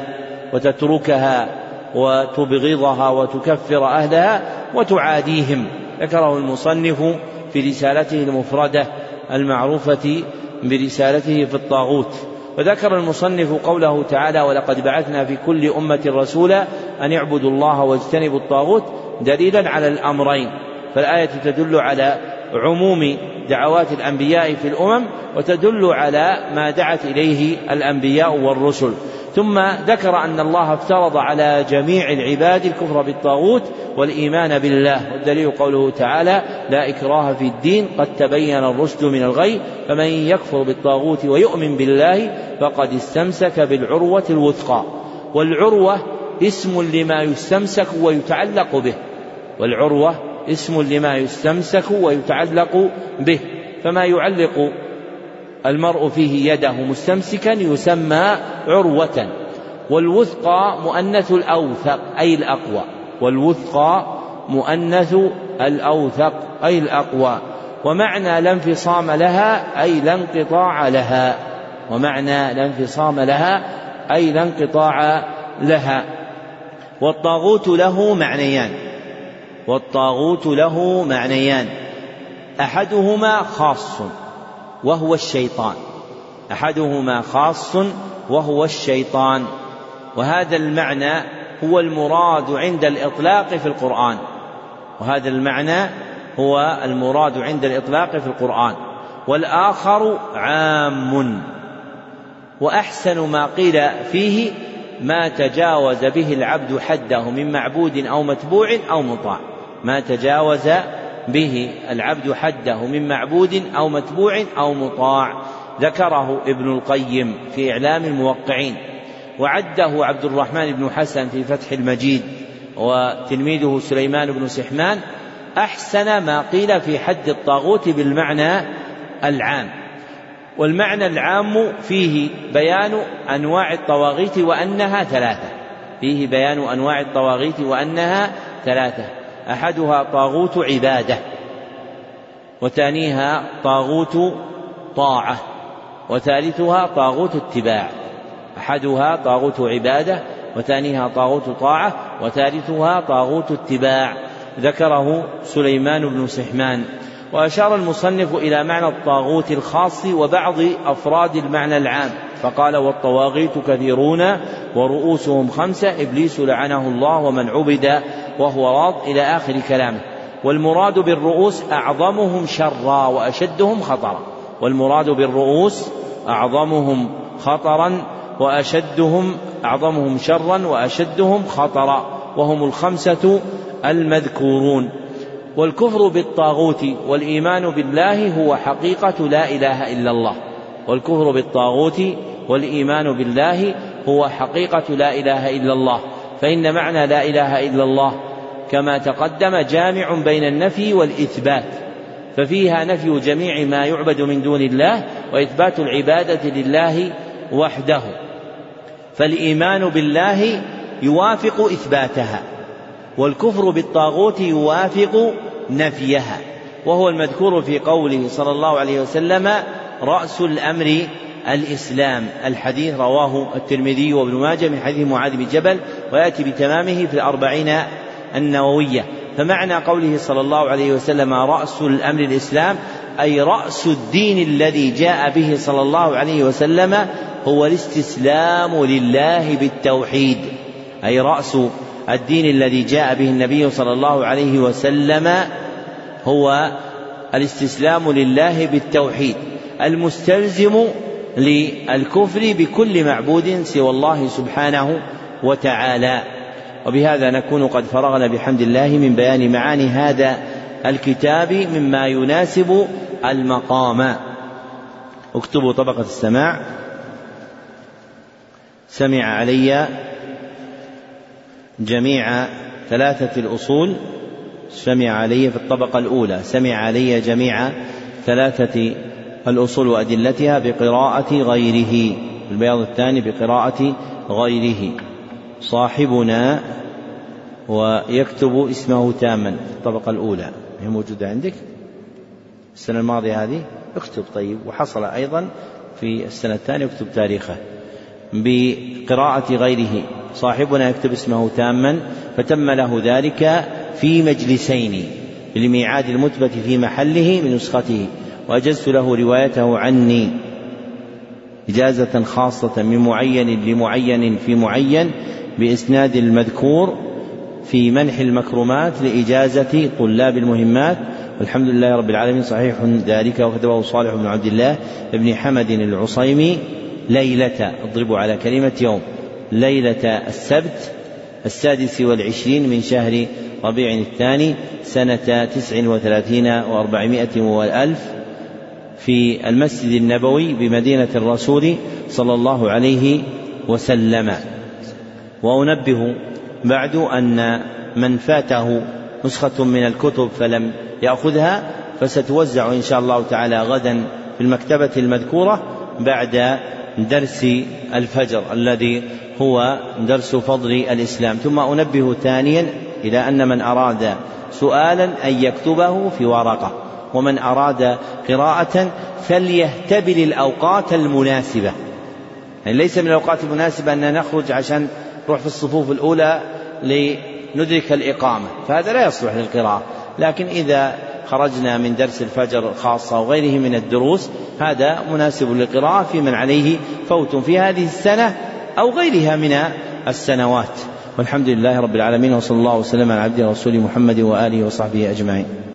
وتتركها وتبغضها وتكفر أهلها وتعاديهم. ذكره المصنف في رسالته المفردة المعروفة برسالته في الطاغوت. وذكر المصنف قوله تعالى ولقد بعثنا في كل أمة رسولا أن اعبدوا الله واجتنبوا الطاغوت دليلا على الأمرين. فالآية تدل على عموم دعوات الأنبياء في الأمم وتدل على ما دعت إليه الأنبياء والرسل. ثم ذكر أن الله افترض على جميع العباد الكفر بالطاغوت والإيمان بالله والدليل قوله تعالى لا إكراه في الدين قد تبين الرشد من الغي فمن يكفر بالطاغوت ويؤمن بالله فقد استمسك بالعروة الوثقى. والعروة اسم لما يستمسك ويتعلق به والعروة اسم لما يستمسك ويتعلق به فما يعلق المرء فيه يده مستمسكا يسمى عروة والوثقى مؤنث الأوثق أي الأقوى. والوثقى مؤنث الأوثق أي الأقوى. ومعنى لا انفصام لها أي لا انقطاع لها. ومعنى لا انفصام لها أي لا انقطاع لها. والطاغوت له معنيان. والطاغوت له معنيان. أحدهما خاص. وهو الشيطان. أحدهما خاص وهو الشيطان. وهذا المعنى هو المراد عند الإطلاق في القرآن. وهذا المعنى هو المراد عند الإطلاق في القرآن. والآخر عام. وأحسن ما قيل فيه ما تجاوز به العبد حده من معبود أو متبوع أو مطاع. ما تجاوز به العبد حده من معبود أو متبوع أو مطاع ذكره ابن القيم في إعلام الموقعين. وعده عبد الرحمن بن حسن في فتح المجيد وتلميذه سليمان بن سحمان. أحسن ما قيل في حد الطاغوت بالمعنى العام. والمعنى العام فيه بيان أنواع الطواغيت وأنها ثلاثة. فيه بيان أنواع الطواغيت وأنها ثلاثة. أحدها طاغوت عبادة وثانيها طاغوت طاعة وثالثها طاغوت اتباع. أحدها طاغوت عبادة وثانيها طاغوت طاعة وثالثها طاغوت اتباع. ذكره سليمان بن سحمان. وأشار المصنف إلى معنى الطاغوت الخاص وبعض أفراد المعنى العام. فقال والطواغيت كثيرون ورؤوسهم خمسة إبليس لعنه الله ومن عبد وهو راض إلى آخر كلامه. والمراد بالرؤوس أعظمهم شرا وأشدهم خطرا. والمراد بالرؤوس أعظمهم خطرا وأشدهم أعظمهم شرا وأشدهم خطرا. وهم الخمسة المذكورون. والكفر بالطاغوت والإيمان بالله هو حقيقة لا إله إلا الله. والكفر بالطاغوت والإيمان بالله هو حقيقة لا إله إلا الله. فإن معنى لا إله إلا الله كما تقدم جامع بين النفي والإثبات ففيها نفي جميع ما يعبد من دون الله وإثبات العبادة لله وحده. فالإيمان بالله يوافق إثباتها والكفر بالطاغوت يوافق نفيها. وهو المذكور في قوله صلى الله عليه وسلم رأس الأمر الإسلام. الحديث رواه الترمذي وابن ماجه من حديث معاذ بن جبل ويأتي بتمامه في الأربعين النووية. فمعنى قوله صلى الله عليه وسلم رأس الأمر الإسلام أي رأس الدين الذي جاء به صلى الله عليه وسلم هو الاستسلام لله بالتوحيد. أي رأس الدين الذي جاء به النبي صلى الله عليه وسلم هو الاستسلام لله بالتوحيد. المستلزم للكفر بكل معبود سوى الله سبحانه وتعالى. وبهذا نكون قد فرغنا بحمد الله من بيان معاني هذا الكتاب مما يناسب المقام. اكتبوا طبقة السماع. سمع علي جميع ثلاثة الأصول. سمع علي في الطبقة الأولى. سمع علي جميع ثلاثة الأصول وأدلتها بقراءة غيره. البياض الثاني بقراءة غيره. صاحبنا ويكتب اسمه تاما الطبقة الأولى. هي موجودة عندك؟ السنة الماضية هذه؟ اكتب طيب. وحصل أيضا في السنة الثانية اكتب تاريخه. بقراءة غيره. صاحبنا يكتب اسمه تاما فتم له ذلك في مجلسين للميعاد المثبت في محله من نسخته. وأجزت له روايته عني إجازة خاصة من معين لمعين في معين بإسناد المذكور في منح المكرمات لإجازة طلاب المهمات. والحمد لله رب العالمين. صحيح ذلك. وكتبه صالح بن عبد الله بن حمد العصيمي. ليلة اضربوا على كلمة يوم. ليلة السبت السادس والعشرين من شهر ربيع الثاني سنة تسع وثلاثين وأربعمائة وألف في المسجد النبوي بمدينة الرسول صلى الله عليه وسلم. وأنبه بعد أن من فاته نسخة من الكتب فلم يأخذها فستوزع إن شاء الله تعالى غدا في المكتبة المذكورة بعد درس الفجر الذي هو درس فضل الإسلام. ثم أنبه ثانيا إلى أن من أراد سؤالا أن يكتبه في ورقة ومن أراد قراءة فليهتبل الأوقات المناسبة. يعني ليس من الأوقات المناسبة أن نخرج عشان نروح في الصفوف الأولى لندرك الإقامة فهذا لا يصلح للقراءة. لكن إذا خرجنا من درس الفجر الخاصة وغيره من الدروس هذا مناسب للقراءة في من عليه فوت في هذه السنة أو غيرها من السنوات. والحمد لله رب العالمين وصلى الله وسلم على عبده ورسوله محمد وآله وصحبه أجمعين.